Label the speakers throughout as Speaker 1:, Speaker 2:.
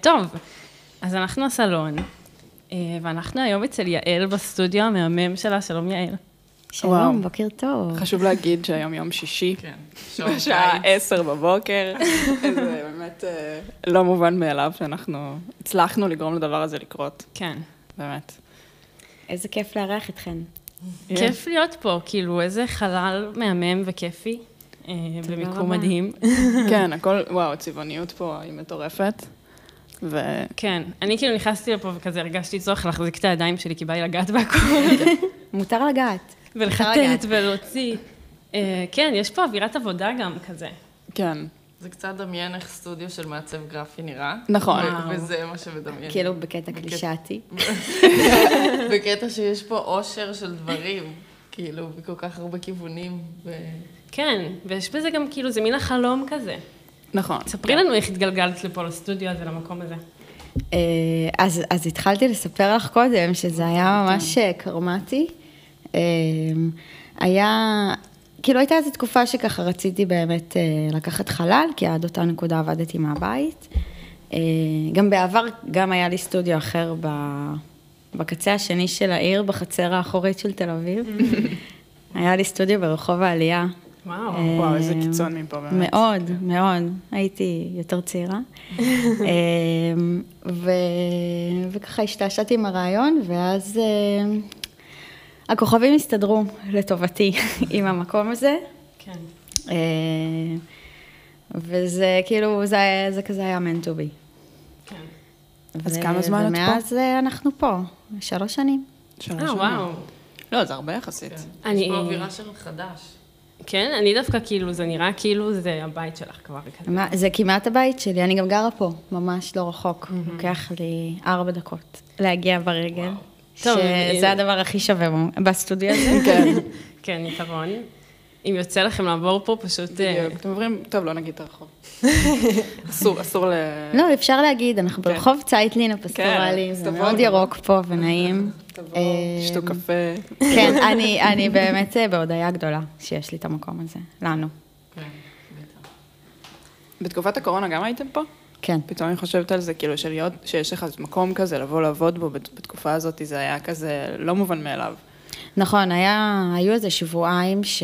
Speaker 1: טוב, אז אנחנו הסלון, אה, ואנחנו היום אצל יעל בסטודיו המהמם שלה, שלום יעל.
Speaker 2: שלום,
Speaker 3: וואו.
Speaker 2: בוקר טוב.
Speaker 3: חשוב להגיד שהיום יום שישי,
Speaker 4: כן,
Speaker 3: בשעה. עשר בבוקר. זה באמת אה, לא מובן מאליו שאנחנו הצלחנו לגרום לדבר הזה לקרות,
Speaker 1: כן.
Speaker 3: באמת.
Speaker 2: איזה כיף לארח אתכן.
Speaker 1: כיף להיות פה, כאילו, איזה חלל מהמם וכיפי, אה, במיקום. מדהים.
Speaker 3: כן, הכל, וואו, הצבעוניות פה היא מטורפת. ו...
Speaker 1: כן, אני כאילו נכנסתי לפה וכזה הרגשתי צורך להחזיק את הידיים שלי, כי בא לי לגעת בהכל,
Speaker 2: מותר לגעת.
Speaker 1: ולחטט. ולהוציא. אה, כן, יש פה אווירת עבודה גם כזה.
Speaker 3: כן,
Speaker 4: זה קצת דמיין איך סטודיו של מעצב גרפי נראה.
Speaker 3: נכון.
Speaker 4: וזה מה שמדמיין.
Speaker 2: כאילו בקטע קלישאתי.
Speaker 4: בקטע שיש פה אושר של דברים, כאילו, בכל כך הרבה כיוונים.
Speaker 1: כן, ויש בזה גם כאילו, זה מין החלום כזה.
Speaker 3: נכון.
Speaker 1: ספרי לנו איך התגלגלת לפה לסטודיו הזה, למקום הזה.
Speaker 2: אה, אז, אז התחלתי לספר לך קודם, שזה היה ממש אה, קרמטי. אה, היה, כאילו הייתה איזו תקופה שככה רציתי באמת לקחת חלל, כי עד אותה נקודה עבדתי מהבית. גם בעבר, גם היה לי סטודיו אחר ב, בקצה השני של העיר, בחצר האחורית של תל אביב. היה לי סטודיו ברחוב העלייה.
Speaker 1: וואו.
Speaker 2: אה,
Speaker 3: וואו, איזה קיצון מפה באמת.
Speaker 2: מאוד, מאוד. הייתי יותר צעירה. אמ, ו... וככה השתעשעתי עם הרעיון, ואז אמ, הכוכבים הסתדרו לטובתי עם המקום הזה.
Speaker 1: כן.
Speaker 2: אה, וזה כאילו, זה, זה כזה היה meant to be.
Speaker 1: כן.
Speaker 3: אז
Speaker 2: ו-
Speaker 3: כמה זמן את פה?
Speaker 2: ומאז אה, אנחנו פה, שלוש שנים.
Speaker 3: שלוש
Speaker 1: אה,
Speaker 3: שנים.
Speaker 1: וואו.
Speaker 3: לא, זה הרבה יחסית.
Speaker 4: כן.
Speaker 1: אני-
Speaker 4: יש פה אווירה של חדש.
Speaker 1: כן, אני דווקא כאילו, זה נראה כאילו זה הבית שלך כבר.
Speaker 2: מה- זה כמעט הבית שלי, אני גם גרה פה, ממש לא רחוק. לוקח לי ארבע דקות להגיע ברגל.
Speaker 1: אה,
Speaker 2: שזה הדבר הכי שווה בסטודיו הזה.
Speaker 3: כן,
Speaker 1: כן, יתרון. אם יוצא לכם לעבור פה, פשוט... אה,
Speaker 3: בדיוק. אתם אומרים, טוב, לא נגיד את הרחוב. אסור, אסור ל...
Speaker 2: לא, אפשר להגיד, אנחנו
Speaker 3: כן.
Speaker 2: ברחוב צייטלין הפסטורלי,
Speaker 3: כן,
Speaker 2: זה מאוד. ירוק פה ונעים.
Speaker 3: תבואו,
Speaker 2: אה,
Speaker 3: תשתו קפה.
Speaker 2: כן, אני- אני באמת אה, בהודיה גדולה שיש לי את המקום הזה, לנו.
Speaker 4: כן.
Speaker 3: בתקופת הקורונה גם הייתם פה?
Speaker 2: כן.
Speaker 3: פתאום אני חושבת על זה, כאילו, שלהיות, שיש לך מקום כזה, לבוא לעבוד בו בת- בתקופה הזאת, זה היה כזה לא מובן מאליו.
Speaker 2: נכון, היה, היו איזה שבועיים ש...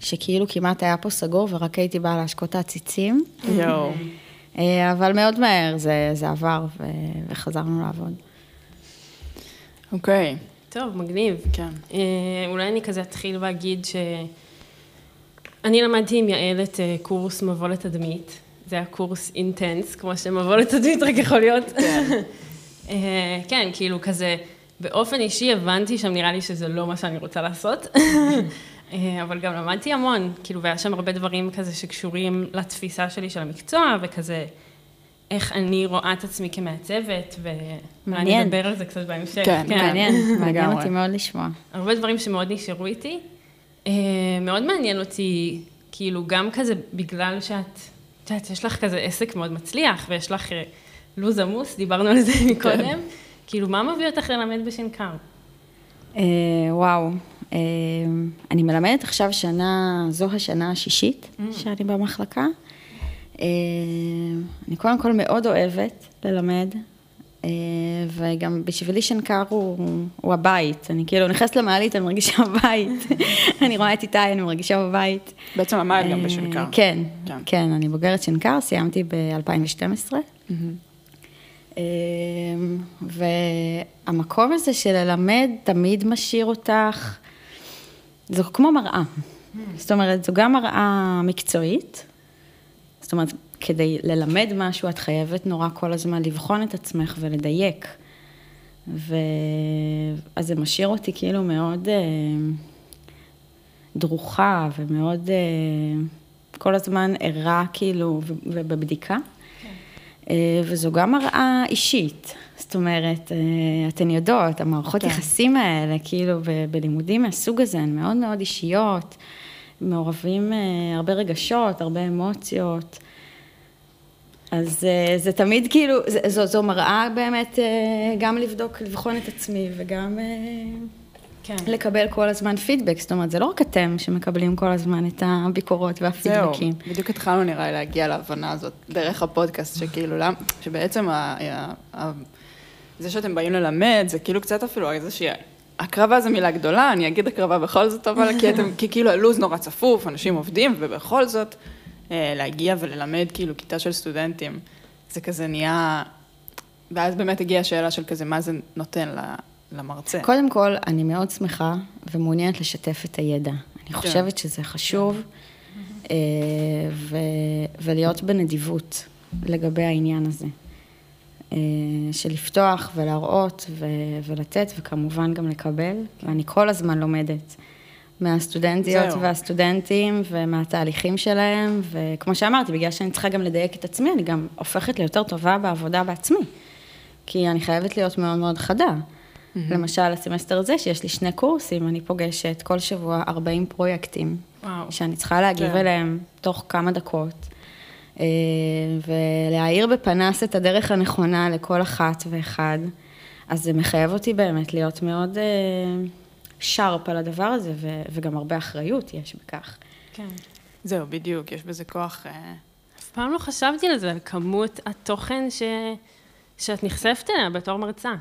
Speaker 2: שכאילו כמעט היה פה סגור ורק הייתי באה להשקות את העציצים,
Speaker 3: יואו.
Speaker 2: אה, אבל מאוד מהר זה, זה עבר ו... וחזרנו לעבוד.
Speaker 3: אוקיי,
Speaker 1: טוב, מגניב.
Speaker 3: כן.
Speaker 1: אה, אולי אני כזה אתחיל ואגיד ש... אני למדתי עם יעל את אה, קורס מבוא לתדמית. זה היה קורס אינטנס, כמו שמבוא לתדמית רק יכול להיות.
Speaker 3: כן.
Speaker 1: אה, כן, כאילו כזה, באופן אישי הבנתי שם, נראה לי שזה לא מה שאני רוצה לעשות. אה, אבל גם למדתי המון, כאילו, והיה שם הרבה דברים כזה שקשורים לתפיסה שלי של המקצוע, וכזה, איך אני רואה את עצמי כמעצבת, ואולי אני
Speaker 2: מעניין.
Speaker 1: אדבר על זה קצת בהמשך.
Speaker 3: כן,
Speaker 2: מעניין, מעניין
Speaker 3: לגמרי.
Speaker 2: אותי מאוד לשמוע.
Speaker 1: הרבה דברים שמאוד נשארו איתי. אה, מאוד מעניין אותי, כאילו, גם כזה בגלל שאת, את יודעת, יש לך כזה עסק מאוד מצליח, ויש לך אה, לו"ז עמוס, דיברנו על זה מקודם. כאילו, מה מביא אותך ללמד בשנקר?
Speaker 2: אה, וואו, אה, אני מלמדת עכשיו שנה, זו השנה השישית שאני במחלקה. אה, אני קודם כל מאוד אוהבת ללמד, אה, וגם בשבילי שנקר הוא, הוא הבית. אני כאילו נכנסת למעלית, אני מרגישה בבית. אני רואה את איתי, אני מרגישה בבית.
Speaker 3: בעצם למדת גם בשנקר.
Speaker 2: כן,
Speaker 3: כן.
Speaker 2: כן, אני בוגרת שנקר, סיימתי ב-2012. והמקום הזה של ללמד תמיד משאיר אותך, זו כמו מראה. זאת אומרת, זו גם מראה מקצועית, זאת אומרת, כדי ללמד משהו את חייבת נורא כל הזמן לבחון את עצמך ולדייק. ו... אז זה משאיר אותי כאילו מאוד אה, דרוכה ומאוד אה, כל הזמן ערה כאילו ובבדיקה. אה, וזו גם מראה אישית. זאת אומרת, אה, אתן יודעות, המערכות
Speaker 3: כן.
Speaker 2: יחסים האלה, כאילו ב- בלימודים מהסוג הזה, הן מאוד מאוד אישיות, מעורבים אה, הרבה רגשות, הרבה אמוציות. אז זה תמיד כאילו, זה- זו, זו מראה באמת גם לבדוק, לבחון את עצמי וגם
Speaker 1: כן.
Speaker 2: לקבל כל הזמן פידבק, זאת אומרת, זה לא רק אתם שמקבלים כל הזמן את הביקורות והפידבקים.
Speaker 3: זהו, בדיוק התחלנו נראה לי להגיע להבנה הזאת דרך הפודקאסט, שכאילו, למ... שבעצם ה... ה... ה... זה שאתם באים ללמד, זה כאילו קצת אפילו איזושהי... הקרבה זו מילה גדולה, אני אגיד הקרבה בכל זאת, אבל כי אתם, כי כאילו הלו"ז נורא צפוף, אנשים עובדים, ובכל זאת, אה, להגיע וללמד כאילו כיתה של סטודנטים, זה כזה נהיה... ואז באמת הגיעה השאלה של כזה, מה זה נותן ל- למרצה.
Speaker 2: קודם כל, אני מאוד שמחה ומעוניינת לשתף את הידע. אני
Speaker 3: כן.
Speaker 2: חושבת שזה חשוב, אה, ו- ולהיות בנדיבות לגבי העניין הזה. אה, של לפתוח ולהראות ו- ולתת, וכמובן גם לקבל, ואני כל הזמן לומדת מהסטודנטיות
Speaker 3: זהו.
Speaker 2: והסטודנטים ומהתהליכים שלהם, וכמו שאמרתי, בגלל שאני צריכה גם לדייק את עצמי, אני גם הופכת ליותר טובה בעבודה בעצמי, כי אני חייבת להיות מאוד מאוד חדה. למשל, הסמסטר הזה, שיש לי שני קורסים, אני פוגשת כל שבוע 40 פרויקטים,
Speaker 1: וואו.
Speaker 2: שאני צריכה להגיב
Speaker 3: כן.
Speaker 2: אליהם תוך כמה דקות, אה, ולהאיר בפנס את הדרך הנכונה לכל אחת ואחד. אז זה מחייב אותי באמת להיות מאוד אה, שרפ על הדבר הזה, ו- וגם הרבה אחריות יש בכך.
Speaker 1: כן.
Speaker 3: זהו, בדיוק, יש בזה כוח... אה,
Speaker 1: אף פעם לא חשבתי על זה, על כמות התוכן ש... שאת נחשפת אליה בתור מרצה.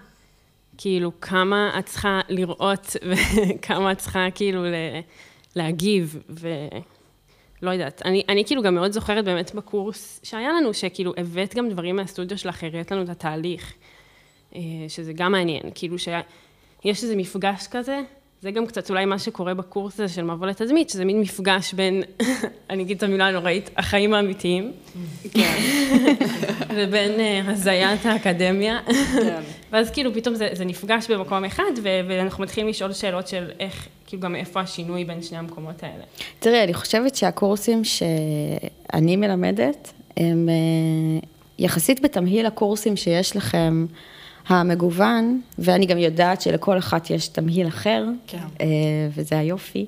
Speaker 1: כאילו, כמה את צריכה לראות וכמה את צריכה כאילו. להגיב, ולא יודעת. אני, אני כאילו גם מאוד זוכרת באמת בקורס שהיה לנו, שכאילו הבאת גם דברים מהסטודיו שלך, הראית לנו את התהליך, אה, שזה גם מעניין, כאילו שיש איזה מפגש כזה, זה גם קצת אולי מה שקורה בקורס הזה של מבוא לתדמית, שזה מין מפגש בין, אני אגיד את המילה הנוראית, החיים האמיתיים, לבין אה, הזיית האקדמיה.
Speaker 3: כן.
Speaker 1: ואז כאילו פתאום זה, זה נפגש במקום אחד, ו- ואנחנו מתחילים לשאול שאלות של איך, כאילו גם איפה השינוי בין שני המקומות האלה.
Speaker 2: תראי, אני חושבת שהקורסים שאני מלמדת, הם אה, יחסית בתמהיל הקורסים שיש לכם, המגוון, ואני גם יודעת שלכל אחת יש תמהיל אחר,
Speaker 3: כן.
Speaker 2: אה, וזה היופי,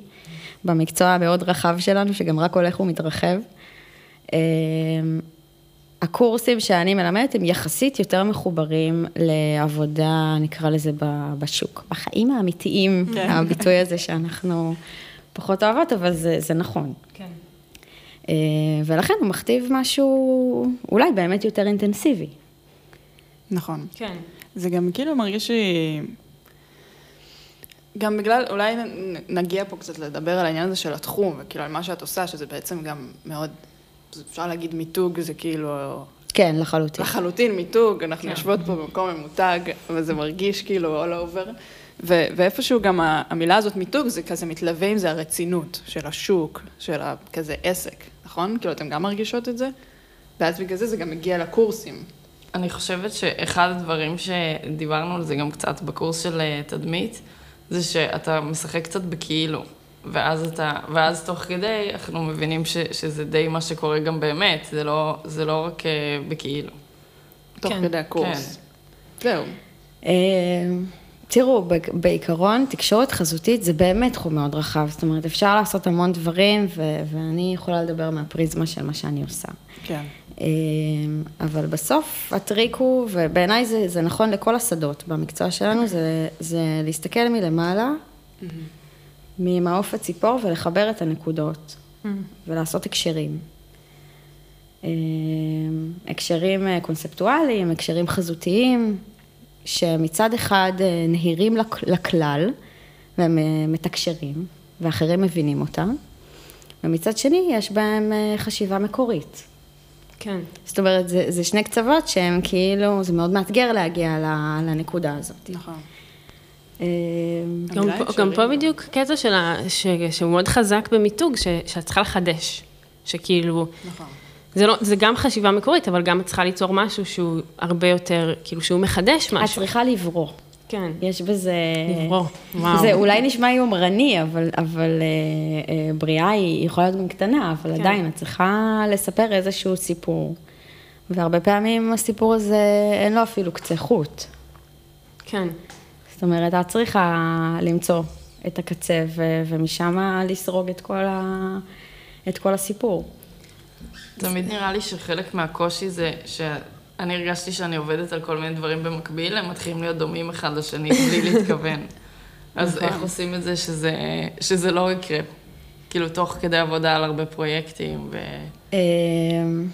Speaker 2: במקצוע המאוד רחב שלנו, שגם רק הולך ומתרחב. אה, הקורסים שאני מלמדת הם יחסית יותר מחוברים לעבודה, נקרא לזה, בשוק, בחיים האמיתיים,
Speaker 3: כן.
Speaker 2: הביטוי הזה שאנחנו פחות אוהבות, אבל זה, זה נכון.
Speaker 1: כן.
Speaker 2: אה, ולכן הוא מכתיב משהו אולי באמת יותר אינטנסיבי.
Speaker 3: נכון.
Speaker 1: כן.
Speaker 3: זה גם כאילו מרגיש לי... גם בגלל, אולי נגיע פה קצת לדבר על העניין הזה של התחום, וכאילו על מה שאת עושה, שזה בעצם גם מאוד, אפשר להגיד מיתוג, זה כאילו
Speaker 2: כן, לחלוטין.
Speaker 3: לחלוטין מיתוג, אנחנו
Speaker 1: כן.
Speaker 3: יושבות פה במקום ממותג, וזה מרגיש כאילו all over. ו- ואיפשהו גם המילה הזאת מיתוג, זה כזה מתלווה עם זה הרצינות של השוק, של כזה עסק, נכון? כאילו, אתם גם מרגישות את זה? ואז בגלל זה זה גם מגיע לקורסים.
Speaker 4: אני חושבת שאחד הדברים שדיברנו על זה גם קצת בקורס של אה, תדמית, זה שאתה משחק קצת בכאילו. ואז אתה, ואז תוך כדי אנחנו מבינים ש, שזה די מה שקורה גם באמת, זה לא, זה לא רק אה, בכאילו.
Speaker 3: תוך
Speaker 1: כן,
Speaker 3: כדי הקורס. זהו.
Speaker 2: אה, תראו, ב- בעיקרון, תקשורת חזותית זה באמת תחום מאוד רחב, זאת אומרת, אפשר לעשות המון דברים, ו- ואני יכולה לדבר מהפריזמה של מה שאני עושה.
Speaker 3: כן.
Speaker 2: אה, אבל בסוף הטריק הוא, ובעיניי זה, זה נכון לכל השדות במקצוע שלנו, זה, זה להסתכל מלמעלה, ממעוף הציפור ולחבר את הנקודות, ולעשות הקשרים. אה, הקשרים אה, קונספטואליים, הקשרים חזותיים, שמצד אחד אה, נהירים לכלל, והם אה, מתקשרים, ואחרים מבינים אותם, ומצד שני יש בהם חשיבה מקורית.
Speaker 1: כן.
Speaker 2: זאת אומרת, זה, זה שני קצוות שהם כאילו, זה מאוד מאתגר להגיע לנקודה הזאת.
Speaker 3: נכון.
Speaker 2: אה,
Speaker 1: גם פה. גם פה בדיוק קטע שלה, ש, שהוא מאוד חזק במיתוג, ש, שאת צריכה לחדש. שכאילו,
Speaker 3: נכון.
Speaker 1: זה, לא, זה גם חשיבה מקורית, אבל גם את צריכה ליצור משהו שהוא הרבה יותר, כאילו שהוא מחדש
Speaker 2: את
Speaker 1: משהו.
Speaker 2: צריכה לברוא.
Speaker 1: כן,
Speaker 2: יש בזה...
Speaker 1: לברוא, וואו.
Speaker 2: זה אולי נשמע יומרני, אבל, אבל אה, אה, בריאה היא יכולה להיות גם קטנה, אבל
Speaker 1: כן.
Speaker 2: עדיין את צריכה לספר איזשהו סיפור. והרבה פעמים הסיפור הזה, אין לו אפילו קצה חוט.
Speaker 1: כן,
Speaker 2: זאת אומרת, את צריכה למצוא את הקצה, ו- ומשם לסרוג את כל, ה- את כל הסיפור.
Speaker 4: תמיד נראה לי שחלק מהקושי זה שאני הרגשתי שאני עובדת על כל מיני דברים במקביל, הם מתחילים להיות דומים אחד לשני בלי להתכוון. אז
Speaker 3: נכון.
Speaker 4: איך עושים את זה שזה, שזה לא יקרה? כאילו, תוך כדי עבודה על הרבה פרויקטים, ו...
Speaker 2: אמ,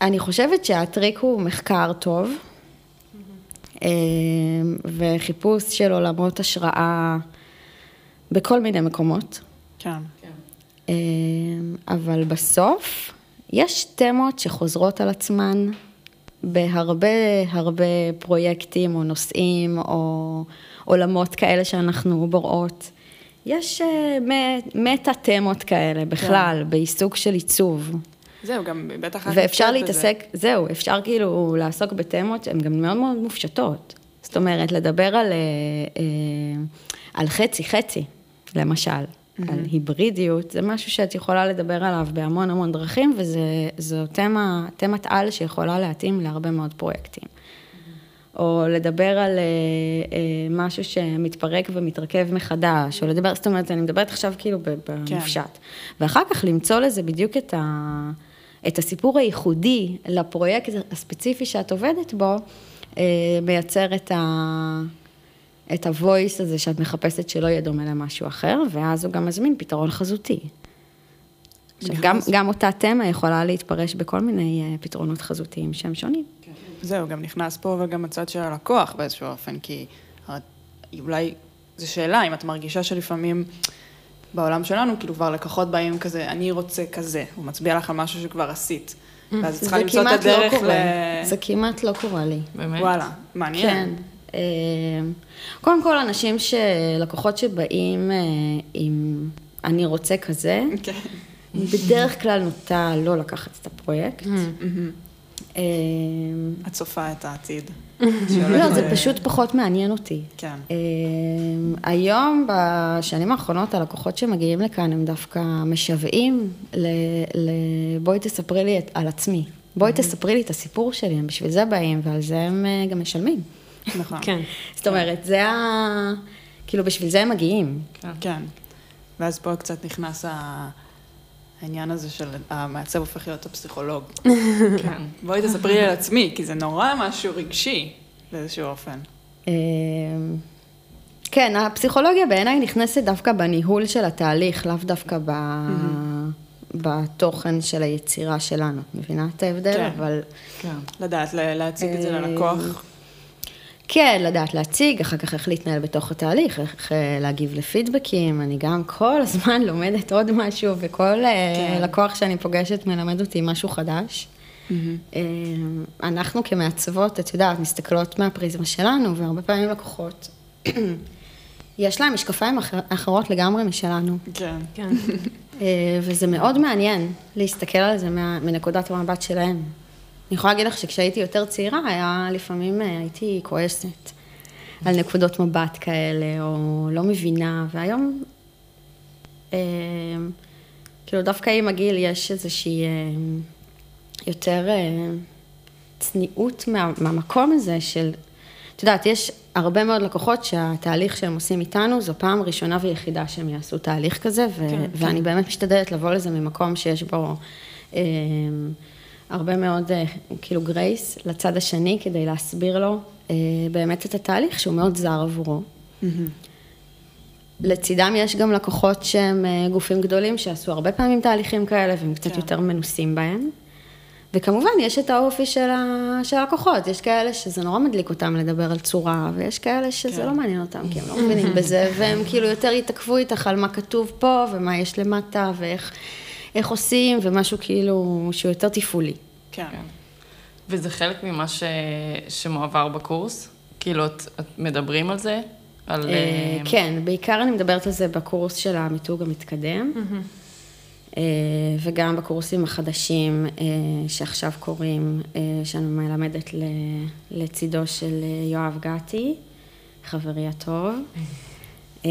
Speaker 2: אני חושבת שהטריק הוא מחקר טוב, אמ, וחיפוש של עולמות השראה בכל מיני מקומות,
Speaker 3: כן.
Speaker 2: אמ, אבל בסוף יש תמות שחוזרות על עצמן בהרבה הרבה פרויקטים או נושאים או עולמות כאלה שאנחנו בוראות. יש אה, מ- מטה-תמות כאלה בכלל, בעיסוק של עיצוב.
Speaker 3: זהו, גם בטח...
Speaker 2: ואפשר
Speaker 3: נמצאת בזה.
Speaker 2: להתעסק, זהו, אפשר כאילו לעסוק בתמות שהן גם מאוד מאוד מופשטות. זאת אומרת, לדבר על, אה, אה, על חצי-חצי, למשל, על היברידיות, זה משהו שאת יכולה לדבר עליו בהמון המון דרכים, וזו תמה, תמת על שיכולה להתאים להרבה מאוד פרויקטים. או לדבר על אה, אה, משהו שמתפרק ומתרכב מחדש, או לדבר, זאת אומרת, אני מדברת עכשיו כאילו במופשט. ואחר כך למצוא לזה בדיוק את, ה, את הסיפור הייחודי לפרויקט הספציפי שאת עובדת בו, אה, מייצר את ה... את ה-voice הזה שאת מחפשת שלא יהיה דומה למשהו אחר, ואז הוא גם מזמין פתרון חזותי. עכשיו, גם, גם אותה תמה יכולה להתפרש בכל מיני אה, פתרונות חזותיים שהם שונים.
Speaker 3: זהו, גם נכנס פה וגם הצד של הלקוח באיזשהו אופן, כי אולי, זו שאלה, אם את מרגישה שלפעמים בעולם שלנו, כאילו כבר לקוחות באים כזה, אני רוצה כזה, הוא מצביע לך על משהו שכבר עשית. ואז את צריכה
Speaker 2: זה
Speaker 3: למצוא את
Speaker 2: לא
Speaker 3: הדרך
Speaker 2: קורה.
Speaker 3: ל...
Speaker 2: זה כמעט לא קורה לי.
Speaker 4: באמת?
Speaker 3: וואלה, מעניין.
Speaker 2: כן. אה, קודם כל, אנשים ש... לקוחות שבאים אה, עם אני רוצה כזה,
Speaker 3: כן.
Speaker 2: בדרך כלל נוטה לא לקחת את הפרויקט. אה,
Speaker 3: את צופה את העתיד.
Speaker 2: לא, זה פשוט פחות מעניין אותי.
Speaker 3: כן.
Speaker 2: אה, היום, בשנים האחרונות, הלקוחות שמגיעים לכאן הם דווקא משוועים ל... בואי תספרי לי. על עצמי. בואי תספרי לי את הסיפור שלי, הם בשביל זה באים, ועל זה הם אה, גם משלמים.
Speaker 3: נכון.
Speaker 1: כן.
Speaker 2: זאת אומרת, זה ה... כאילו, בשביל זה הם מגיעים.
Speaker 3: כן. ואז פה קצת נכנס ה- העניין הזה של המעצב הופך להיות הפסיכולוג.
Speaker 4: כן.
Speaker 3: בואי תספרי לי על עצמי, כי זה נורא משהו רגשי באיזשהו אופן.
Speaker 2: אה, כן, הפסיכולוגיה בעיניי נכנסת דווקא בניהול של התהליך, לאו דווקא ב... בתוכן של היצירה שלנו. מבינה את ההבדל?
Speaker 3: כן.
Speaker 2: אבל
Speaker 4: כן.
Speaker 3: לדעת להציג את זה
Speaker 2: אה,
Speaker 3: ללקוח.
Speaker 2: כן, לדעת להציג, אחר כך איך להתנהל בתוך התהליך, איך אה, להגיב לפידבקים. אני גם כל הזמן לומדת עוד משהו, וכל אה,
Speaker 3: כן.
Speaker 2: לקוח שאני פוגשת מלמד אותי משהו חדש. אה, אנחנו כמעצבות, את יודעת, מסתכלות מהפריזמה שלנו, והרבה פעמים לקוחות, יש להם משקפיים אחר, אחרות לגמרי משלנו.
Speaker 3: כן.
Speaker 1: כן.
Speaker 2: וזה מאוד מעניין להסתכל על זה מה- מנקודת המבט שלהם. אני יכולה להגיד לך שכשהייתי יותר צעירה, היה לפעמים אה, הייתי כועסת על נקודות מבט כאלה, או לא מבינה, והיום, אה, כאילו דווקא עם הגיל יש איזושהי אה, יותר אה, צניעות מה, מהמקום הזה של, את יודעת, יש הרבה מאוד לקוחות שהתהליך שהם עושים איתנו, זו פעם ראשונה ויחידה שהם יעשו תהליך כזה, ו-
Speaker 1: כן,
Speaker 2: ואני באמת משתדלת לבוא לזה ממקום שיש בו אה, הרבה מאוד, אה, כאילו, גרייס לצד השני, כדי להסביר לו אה, באמת את התהליך שהוא מאוד זר עבורו. לצידם יש גם לקוחות שהם אה, גופים גדולים שעשו הרבה פעמים תהליכים כאלה והם קצת
Speaker 3: כן.
Speaker 2: יותר מנוסים בהם. וכמובן, יש את האופי של, ה... של הלקוחות, יש כאלה שזה נורא מדליק אותם לדבר על צורה, ויש כאלה שזה
Speaker 3: כן.
Speaker 2: לא מעניין אותם, כי הם לא מבינים בזה, והם כאילו יותר יתעכבו איתך על מה כתוב פה, ומה יש למטה, ואיך איך עושים, ומשהו כאילו שהוא יותר תפעולי.
Speaker 3: כן.
Speaker 4: וזה חלק ממה ש... שמועבר בקורס? כאילו, את, את מדברים על זה? על...
Speaker 2: אה,
Speaker 4: אה,
Speaker 2: כן, בעיקר אני מדברת על זה בקורס של המיתוג המתקדם, אה, וגם בקורסים החדשים אה, שעכשיו קורים, אה, שאני מלמדת ל- לצידו של יואב גתי, חברי הטוב. אה,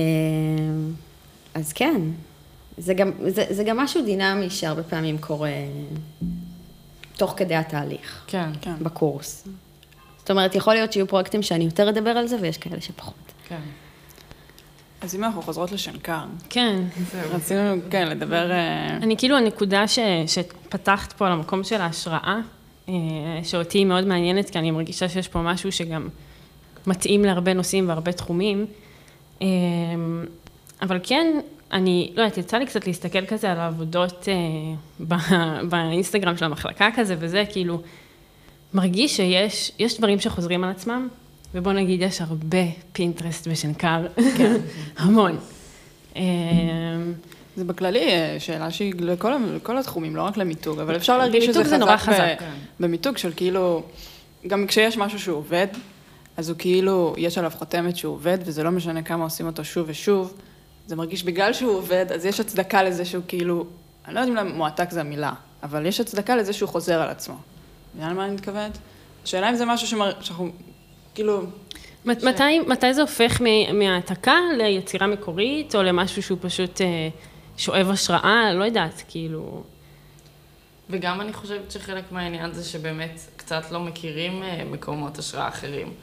Speaker 2: אז כן, זה גם, זה, זה גם משהו דינמי שהרבה פעמים קורה תוך כדי התהליך,
Speaker 4: כן,
Speaker 3: כן.
Speaker 2: בקורס. זאת אומרת, יכול להיות שיהיו פרויקטים שאני יותר אדבר על זה, ויש כאלה שפחות.
Speaker 4: כן.
Speaker 3: אז אם אנחנו חוזרות לשנקר,
Speaker 1: כן.
Speaker 3: רצינו, כן, לדבר... אה,
Speaker 1: אני כאילו, הנקודה ש, שפתחת פה על המקום של ההשראה, אה, שאותי היא מאוד מעניינת, כי אני מרגישה שיש פה משהו שגם מתאים להרבה נושאים והרבה תחומים. אמ, אבל כן, אני, לא יודעת, יצא לי קצת להסתכל כזה על העבודות אה, באינסטגרם של המחלקה כזה וזה, כאילו, מרגיש שיש יש דברים שחוזרים על עצמם, ובוא נגיד, יש הרבה פינטרסט ושנקר, כן. המון. אמ,
Speaker 3: זה בכללי אה, שאלה שהיא לכל, לכל התחומים, לא רק למיתוג, אבל אפשר להרגיש שזה
Speaker 1: במיתוג זה
Speaker 3: חזק, ב-
Speaker 1: חזק.
Speaker 3: במיתוג של כאילו, גם כשיש משהו שהוא עובד, אז הוא כאילו, יש עליו חותמת שהוא עובד, וזה לא משנה כמה עושים אותו שוב ושוב, זה מרגיש בגלל שהוא עובד, אז יש הצדקה לזה שהוא כאילו, אני לא יודעת אם מועתק זה המילה, אבל יש הצדקה לזה שהוא חוזר על עצמו. מבינה למה אני מתכוונת? השאלה אם זה משהו שמר... שאנחנו, כאילו,
Speaker 1: מת- מתי, מתי זה הופך מ- מהעתקה ליצירה מקורית, או למשהו שהוא פשוט אה, שואב השראה? לא יודעת, כאילו...
Speaker 4: וגם אני חושבת שחלק מהעניין זה שבאמת קצת לא מכירים אה, מקומות השראה אחרים.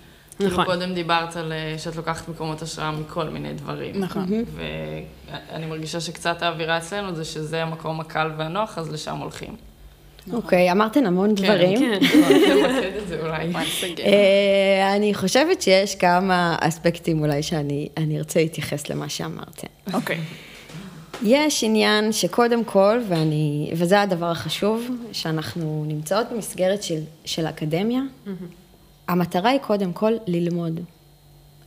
Speaker 1: נכון.
Speaker 4: כאילו קודם דיברת על אה, שאת לוקחת מקומות השראה מכל מיני דברים.
Speaker 3: נכון.
Speaker 4: ואני מרגישה שקצת האווירה אצלנו זה שזה המקום הקל והנוח, אז לשם הולכים.
Speaker 2: אוקיי, אמרתן המון דברים.
Speaker 1: כן.
Speaker 4: תמקד את זה אולי.
Speaker 3: once again.
Speaker 2: אה, אני חושבת שיש כמה אספקטים אולי שאני אני ארצה להתייחס למה שאמרתם.
Speaker 3: אוקיי.
Speaker 2: יש עניין שקודם כל, ואני, וזה הדבר החשוב, שאנחנו נמצאות במסגרת של, של אקדמיה, המטרה היא קודם כל ללמוד.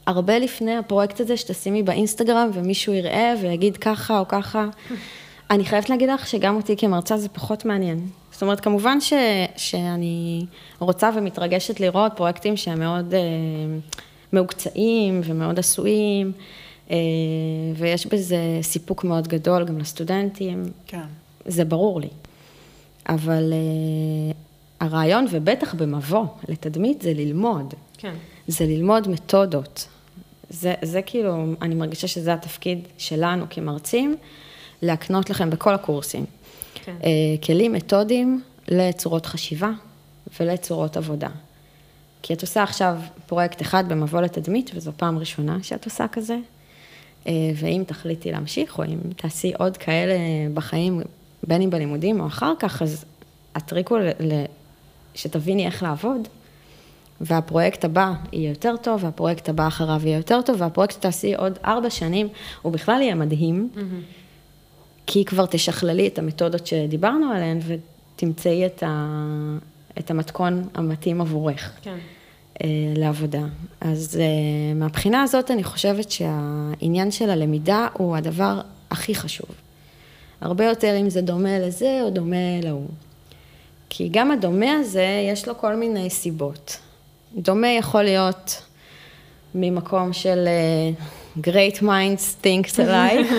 Speaker 2: הרבה לפני הפרויקט הזה שתשימי באינסטגרם ומישהו יראה ויגיד ככה או ככה. אני חייבת להגיד לך שגם אותי כמרצה זה פחות מעניין. זאת אומרת, כמובן ש, שאני רוצה ומתרגשת לראות פרויקטים שהם מאוד אה, מהוקצעים ומאוד עשויים, אה, ויש בזה סיפוק מאוד גדול גם לסטודנטים.
Speaker 3: כן.
Speaker 2: זה ברור לי. אבל uh, הרעיון, ובטח במבוא לתדמית, זה ללמוד.
Speaker 1: כן.
Speaker 2: זה ללמוד מתודות. זה, זה כאילו, אני מרגישה שזה התפקיד שלנו כמרצים, להקנות לכם בכל הקורסים.
Speaker 1: כן.
Speaker 2: אה, כלים מתודיים לצורות חשיבה ולצורות עבודה. כי את עושה עכשיו פרויקט אחד במבוא לתדמית, וזו פעם ראשונה שאת עושה כזה, אה, ואם תחליטי להמשיך, או אם תעשי עוד כאלה בחיים, בין אם בלימודים או אחר כך, אז הטריק הוא שתביני איך לעבוד, והפרויקט הבא יהיה יותר טוב, והפרויקט הבא אחריו יהיה יותר טוב, והפרויקט שתעשי עוד ארבע שנים, הוא בכלל יהיה מדהים, כי כבר תשכללי את המתודות שדיברנו עליהן, ותמצאי את, ה... את המתכון המתאים עבורך.
Speaker 1: כן.
Speaker 2: אה, לעבודה. אז אה, מהבחינה הזאת אני חושבת שהעניין של הלמידה הוא הדבר הכי חשוב. הרבה יותר אם זה דומה לזה או דומה להוא. כי גם הדומה הזה, יש לו כל מיני סיבות. דומה יכול להיות ממקום של אה, great minds think alike,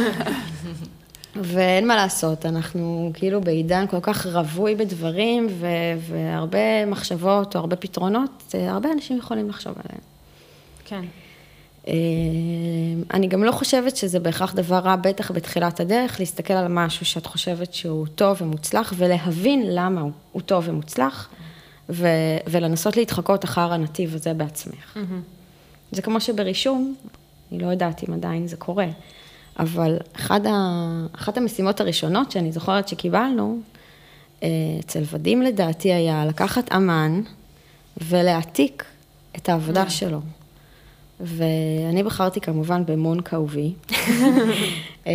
Speaker 2: ואין מה לעשות, אנחנו כאילו בעידן כל כך רווי בדברים ו- והרבה מחשבות או הרבה פתרונות, אה, הרבה אנשים יכולים לחשוב עליהם.
Speaker 1: כן.
Speaker 2: אה, אני גם לא חושבת שזה בהכרח דבר רע, בטח בתחילת הדרך, להסתכל על משהו שאת חושבת שהוא טוב ומוצלח, ולהבין למה הוא, הוא טוב ומוצלח, ו- ולנסות להתחקות אחר הנתיב הזה בעצמך. זה כמו שברישום, אני לא יודעת אם עדיין זה קורה, אבל אחד ה... אחת המשימות הראשונות שאני זוכרת שקיבלנו, אה, אצל ודים לדעתי היה לקחת אמן ולהעתיק את העבודה שלו. ואני בחרתי כמובן במון כאובי. אה,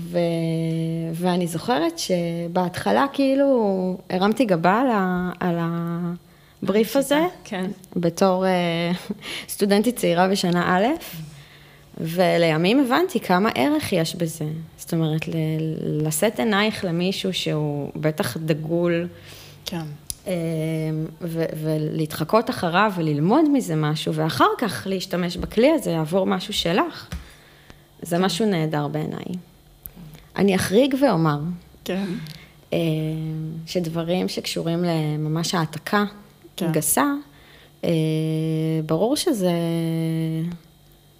Speaker 2: ו... ואני זוכרת שבהתחלה כאילו הרמתי גבה על, ה... על הבריף הזה,
Speaker 1: כן.
Speaker 2: בתור אה, סטודנטית צעירה בשנה א', ולימים הבנתי כמה ערך יש בזה. זאת אומרת, ל- לשאת עינייך למישהו שהוא בטח דגול,
Speaker 3: כן.
Speaker 2: אה, ו- ולהתחקות אחריו וללמוד מזה משהו, ואחר כך להשתמש בכלי הזה עבור משהו שלך, זה משהו נהדר בעיניי. אני אחריג ואומר
Speaker 3: כן.
Speaker 2: אה, שדברים שקשורים לממש העתקה
Speaker 3: כן.
Speaker 2: גסה, אה, ברור שזה,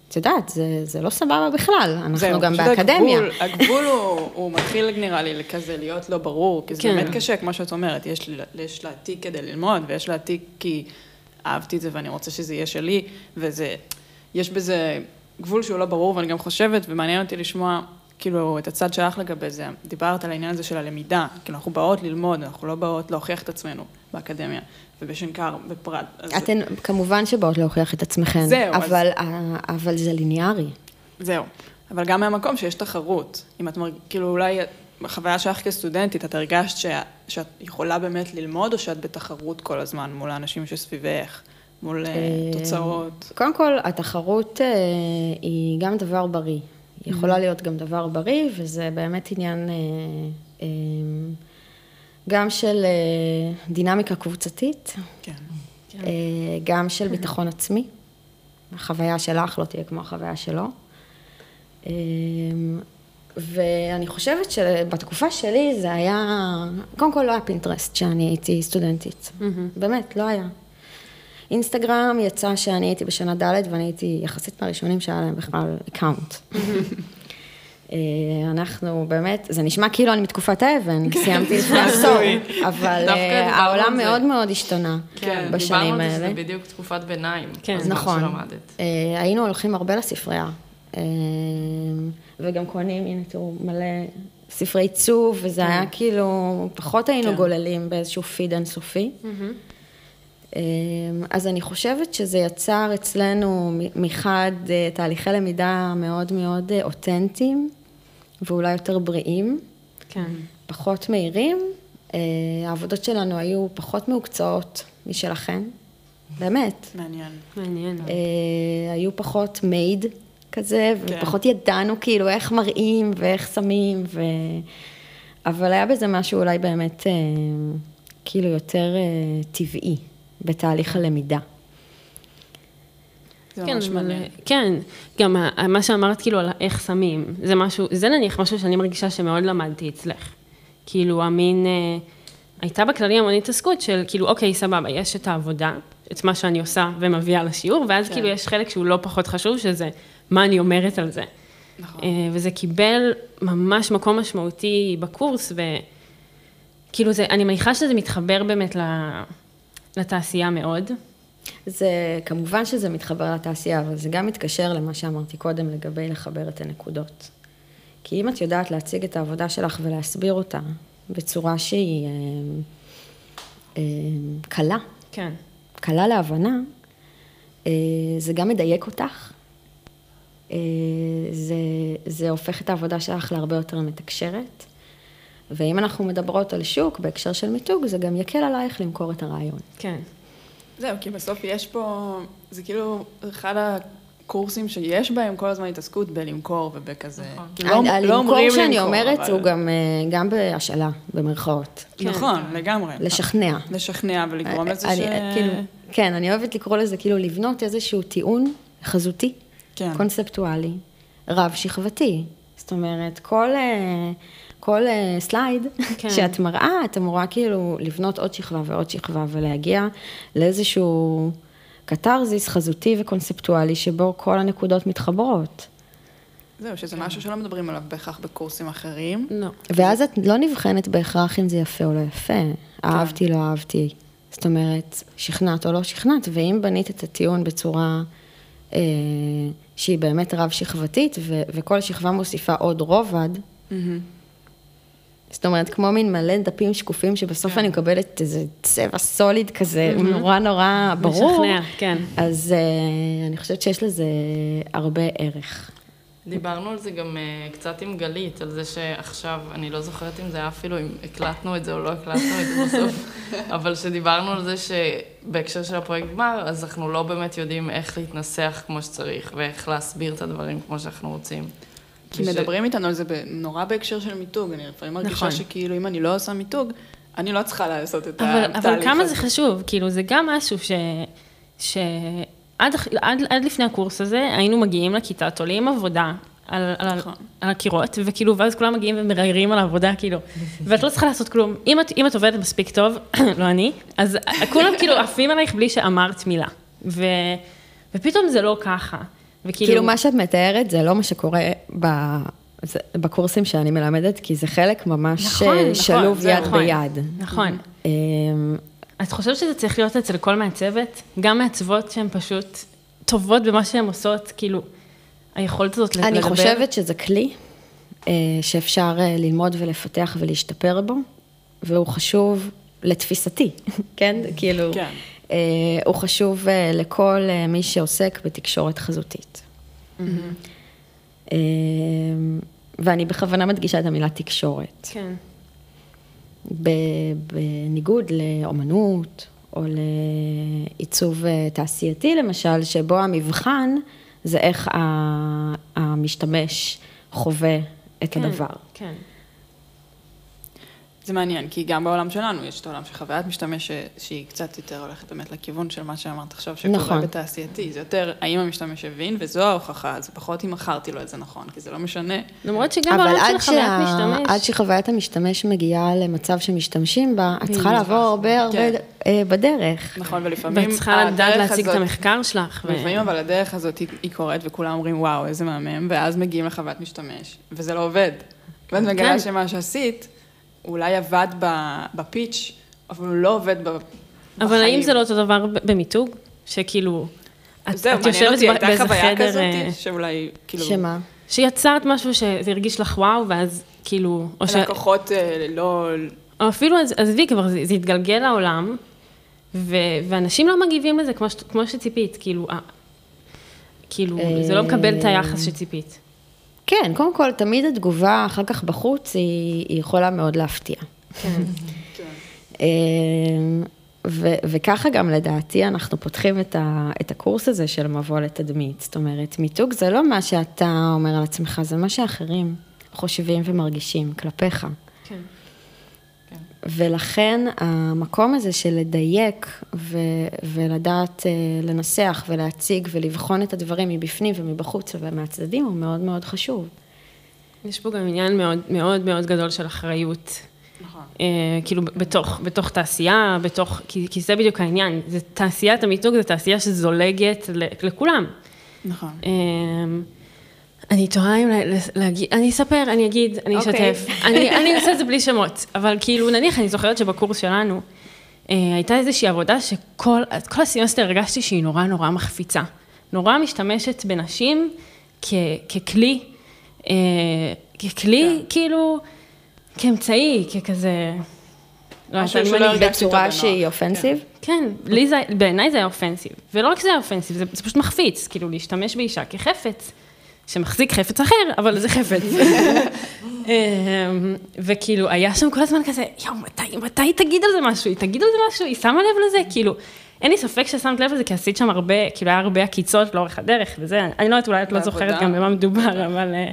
Speaker 2: את יודעת, זה, זה לא סבבה בכלל, אנחנו
Speaker 3: זהו,
Speaker 2: גם באקדמיה.
Speaker 3: הגבול, הגבול הוא, הוא מתחיל נראה לי כזה להיות לא ברור, כי זה
Speaker 1: כן.
Speaker 3: באמת קשה, כמו שאת אומרת, יש, יש להעתיק כדי ללמוד, ויש להעתיק כי אהבתי את זה ואני רוצה שזה יהיה שלי, וזה, יש בזה גבול שהוא לא ברור, ואני גם חושבת, ומעניין אותי לשמוע, כאילו, את הצד שלך לגבי זה. דיברת על העניין הזה של הלמידה, כאילו, אנחנו באות ללמוד, אנחנו לא באות להוכיח את עצמנו. באקדמיה, ובשנקר בפרט. אז
Speaker 2: אתן כמובן שבאות להוכיח את עצמכן,
Speaker 3: זהו, אז-
Speaker 2: אבל, ה- אבל זה ליניארי.
Speaker 3: זהו. אבל גם מהמקום שיש תחרות. אם את מרג... כאילו אולי בחוויה שלך כסטודנטית, את הרגשת ש... שאת יכולה באמת ללמוד, או שאת בתחרות כל הזמן מול האנשים שסביבך, מול אה,
Speaker 2: אה,
Speaker 3: תוצאות?
Speaker 2: קודם כל, התחרות אה, היא גם דבר בריא. היא יכולה להיות גם דבר בריא, וזה באמת עניין אה, אה, גם של אה, דינמיקה קבוצתית,
Speaker 3: כן.
Speaker 2: אה, גם של ביטחון עצמי. החוויה שלך לא תהיה כמו החוויה שלו. אה, ואני חושבת שבתקופה שלי זה היה, קודם כל לא היה פינטרסט שאני הייתי סטודנטית. באמת, לא היה. אינסטגרם יצא שאני הייתי בשנה ד' ואני הייתי יחסית מהראשונים שהיה להם בכלל account. אנחנו באמת, זה נשמע כאילו אני מתקופת האבן, סיימתי לפני עשור, אבל אה, העולם. מאוד מאוד השתנה
Speaker 4: כן,
Speaker 2: בשנים
Speaker 4: דיברנו על זה
Speaker 2: האלה.
Speaker 4: שזה בדיוק תקופת ביניים.
Speaker 1: כן.
Speaker 4: הזמן
Speaker 2: נכון.
Speaker 4: שלמדת.
Speaker 2: אה, היינו הולכים הרבה לספרייה, אה, וגם קונים, הנה תראו, מלא ספרי עיצוב, וזה היה כאילו, פחות היינו
Speaker 3: כן.
Speaker 2: גוללים באיזשהו פיד אינסופי. אה, אז אני חושבת שזה יצר אצלנו מחד אה, תהליכי למידה מאוד מאוד אה, אותנטיים, ואולי יותר בריאים,
Speaker 1: כן.
Speaker 2: פחות מהירים. אה, העבודות שלנו היו פחות מהוקצעות משלכן, באמת.
Speaker 3: מעניין.
Speaker 1: מעניין.
Speaker 2: היו פחות מייד כזה,
Speaker 3: כן.
Speaker 2: ופחות ידענו כאילו איך מראים ואיך שמים, ו... אבל היה בזה משהו אולי באמת כאילו יותר טבעי בתהליך הלמידה.
Speaker 1: כן, אבל. כן, גם מה שאמרת כאילו על איך שמים, זה משהו, זה נניח משהו שאני מרגישה שמאוד למדתי אצלך. כאילו, המין, אה, הייתה בכללי המון התעסקות של כאילו, אוקיי, סבבה, יש את העבודה, את מה שאני עושה ומביאה לשיעור, ואז
Speaker 3: כן.
Speaker 1: כאילו יש חלק שהוא לא פחות חשוב, שזה מה אני אומרת על זה.
Speaker 3: נכון.
Speaker 1: אה, וזה קיבל ממש מקום משמעותי בקורס, וכאילו זה, אני מניחה שזה מתחבר באמת ל- לתעשייה מאוד.
Speaker 2: זה, כמובן שזה מתחבר לתעשייה, אבל זה גם מתקשר למה שאמרתי קודם לגבי לחבר את הנקודות. כי אם את יודעת להציג את העבודה שלך ולהסביר אותה בצורה שהיא אה, אה, קלה,
Speaker 1: כן.
Speaker 2: קלה להבנה, אה, זה גם מדייק אותך, אה, זה, זה הופך את העבודה שלך להרבה יותר מתקשרת, ואם אנחנו מדברות על שוק בהקשר של מיתוג, זה גם יקל עלייך למכור את הרעיון.
Speaker 1: כן.
Speaker 3: זהו, כי בסוף יש פה, זה כאילו אחד הקורסים שיש בהם כל הזמן התעסקות בלמכור ובכזה.
Speaker 4: נכון.
Speaker 3: לא- לא אומרים
Speaker 2: שאני
Speaker 3: למכור,
Speaker 2: אומרת
Speaker 3: אבל-
Speaker 2: הוא גם, אה, גם בהשאלה, במרכאות.
Speaker 1: כן.
Speaker 3: נכון, לגמרי.
Speaker 2: לשכנע.
Speaker 3: לשכנע ולגרום לזה ש...
Speaker 2: אני- כאילו, כן, אני אוהבת לקרוא לזה כאילו לבנות איזשהו טיעון חזותי,
Speaker 3: כן.
Speaker 2: קונספטואלי, רב-שכבתי. זאת אומרת, כל, אה, כל אה, סלייד
Speaker 1: כן.
Speaker 2: שאת מראה, את אמורה כאילו לבנות עוד שכבה ועוד שכבה ולהגיע לאיזשהו קתרזיס חזותי וקונספטואלי שבו כל הנקודות מתחברות.
Speaker 3: זהו, שזה משהו שלא מדברים עליו בהכרח בקורסים אחרים.
Speaker 1: לא.
Speaker 2: ואז את לא נבחנת בהכרח אם זה יפה או לא יפה, אהבתי, לא אהבתי. זאת אומרת, שכנעת או לא שכנעת, ואם בנית את הטיעון בצורה אה, שהיא באמת רב-שכבתית, ו- וכל שכבה מוסיפה עוד רובד, זאת אומרת, כמו מין מלא דפים שקופים, שבסוף
Speaker 4: כן.
Speaker 2: אני מקבלת איזה צבע סוליד כזה, נורא נורא ברור.
Speaker 1: משכנע, כן.
Speaker 2: אז אה, אני חושבת שיש לזה הרבה ערך.
Speaker 4: דיברנו על זה גם uh, קצת עם גלית, על זה שעכשיו, אני לא זוכרת אם זה היה אפילו, אם הקלטנו את זה או לא הקלטנו את זה בסוף, אבל שדיברנו על זה שבהקשר של הפרויקט גמר, אז אנחנו לא באמת יודעים איך להתנסח כמו שצריך, ואיך להסביר את הדברים כמו שאנחנו רוצים.
Speaker 3: כי
Speaker 4: וש-
Speaker 3: מדברים איתנו על זה נורא בהקשר של מיתוג. אני לפעמים מרגישה
Speaker 1: נכון.
Speaker 3: שכאילו אם אני לא עושה מיתוג, אני לא צריכה לעשות את
Speaker 1: אבל,
Speaker 3: התהליך
Speaker 1: אבל כמה
Speaker 3: הזה.
Speaker 1: זה חשוב, כאילו, זה גם משהו ש... ש... עד, עד, עד לפני הקורס הזה, היינו מגיעים לכיתה, תולים עבודה על, על,
Speaker 3: נכון.
Speaker 1: על הקירות, וכאילו, ואז כולם מגיעים ומראיירים על העבודה, כאילו, ואת לא צריכה לעשות כלום. אם את, אם את עובדת מספיק טוב, לא אני, אז כולם כאילו עפים עלייך בלי שאמרת מילה. ו, ופתאום זה לא ככה. וכאילו,
Speaker 2: כאילו, מה שאת מתארת זה לא מה שקורה ב... זה- בקורסים שאני מלמדת, כי זה חלק ממש
Speaker 1: נכון,
Speaker 2: אה,
Speaker 1: נכון,
Speaker 2: שלוב
Speaker 1: זה
Speaker 2: יד
Speaker 1: נכון.
Speaker 2: ביד.
Speaker 1: נכון.
Speaker 2: אמ,
Speaker 1: את חושבת שזה צריך להיות אצל כל מעצבת? גם מעצבות שהן פשוט טובות במה שהן עושות, כאילו, היכולת הזאת לדבר?
Speaker 2: אני חושבת שזה כלי אה, שאפשר אה, ללמוד ולפתח ולהשתפר בו, והוא חשוב לתפיסתי, כן? כאילו,
Speaker 3: כן.
Speaker 2: אה, הוא חשוב אה, לכל אה, מי שעוסק בתקשורת חזותית. אה, ואני בכוונה מדגישה את המילה תקשורת.
Speaker 1: כן.
Speaker 2: בניגוד לאומנות או לעיצוב תעשייתי למשל, שבו המבחן זה איך המשתמש חווה את
Speaker 1: כן,
Speaker 2: הדבר.
Speaker 1: כן.
Speaker 3: זה מעניין, כי גם בעולם שלנו יש את העולם של חוויית משתמש שהיא קצת יותר הולכת באמת לכיוון של מה שאמרת עכשיו, שקורה
Speaker 2: נכון.
Speaker 3: בתעשייתי. זה יותר האם המשתמש הבין, וזו ההוכחה, זה פחות אם מכרתי לו את זה נכון, כי זה לא משנה.
Speaker 1: למרות שגם
Speaker 2: אבל
Speaker 1: בעולם של
Speaker 2: עד,
Speaker 1: חוויית
Speaker 2: שה...
Speaker 1: משתמש,
Speaker 2: עד שחוויית המשתמש מגיעה למצב שמשתמשים בה, את צריכה. לעבור הרבה הרבה
Speaker 3: כן.
Speaker 2: אה, בדרך.
Speaker 3: נכון, ולפעמים
Speaker 1: ואת צריכה לדעת להציג את המחקר שלך. ו-
Speaker 3: לפעמים אבל הדרך הזאת היא, היא קורית וכולם אומרים וואו איזה מהמם, ואז מגיעים לחוויית משתמש, וזה לא עובד. ואת מגלה
Speaker 1: כן.
Speaker 3: שמה שעשית, אולי עבד בפיץ', אבל הוא לא עובד בחיים.
Speaker 1: אבל האם זה לא אותו דבר במיתוג? שכאילו, את
Speaker 3: זהו,
Speaker 1: את
Speaker 3: מעניין
Speaker 1: יושבת
Speaker 3: אותי,
Speaker 1: ב-
Speaker 3: הייתה
Speaker 1: באיזה
Speaker 3: חוויה
Speaker 1: חדר,
Speaker 3: כזאת,
Speaker 1: אה,
Speaker 3: שאולי, כאילו,
Speaker 2: שמה?
Speaker 1: שיצרת משהו שזה הרגיש לך וואו, ואז כאילו, או ש...
Speaker 3: לקוחות אה, לא...
Speaker 1: או אפילו, עז- עזבי, כבר זה, זה התגלגל לעולם, ו, ואנשים לא מגיבים לזה כמו, ש, כמו שציפית, כאילו, ה- כאילו, זה לא מקבל את היחס שציפית.
Speaker 2: כן, קודם כל, תמיד התגובה אחר כך בחוץ היא, היא יכולה מאוד להפתיע.
Speaker 1: כן.
Speaker 2: אמ, ו- וככה גם לדעתי אנחנו פותחים את, ה- את הקורס הזה של מבוא לתדמית. זאת אומרת, מיתוג זה לא מה שאתה אומר על עצמך, זה מה שאחרים חושבים ומרגישים כלפיך.
Speaker 1: כן.
Speaker 2: ולכן המקום הזה של לדייק ו- ולדעת אה, לנסח ולהציג ולבחון את הדברים מבפנים ומבחוץ ומהצדדים הוא מאוד מאוד חשוב.
Speaker 1: יש פה גם עניין מאוד מאוד מאוד גדול של אחריות.
Speaker 3: נכון.
Speaker 1: אה, כאילו בתוך, בתוך תעשייה, בתוך, כי, כי זה בדיוק העניין, זה תעשיית המיתוג, זו תעשייה שזולגת לכולם.
Speaker 3: נכון.
Speaker 1: אה, אני תוהה אם לה- להגיד, אני אספר, אני אגיד, אני
Speaker 3: אוקיי.
Speaker 1: אשתף. אני, אני אעשה את זה בלי שמות, אבל כאילו נניח, אני זוכרת שבקורס שלנו, אה, הייתה איזושהי עבודה שכל כל הסמסטר הרגשתי שהיא נורא נורא מחפיצה. נורא משתמשת בנשים כ, ככלי, אה, ככלי, כאילו, כאמצעי, ככזה... לא
Speaker 2: בצורה. שהיא אופנסיב?
Speaker 1: כן, לי זה, בעיניי זה היה אופנסיב. ולא רק שזה היה אופנסיב, זה, זה פשוט מחפיץ, כאילו להשתמש באישה כחפץ, שמחזיק חפץ אחר, אבל זה חפץ. אמ, וכאילו, היה שם כל הזמן כזה, יואו, מתי, מתי היא תגיד על זה משהו? היא תגיד על זה משהו? היא שמה לב לזה? כאילו, אין לי ספק ששמת לב לזה, כי עשית שם הרבה, כאילו, היה הרבה עקיצות לאורך הדרך, וזה, אני לא יודעת, אולי את לא. זוכרת גם במה מדובר, אבל אה,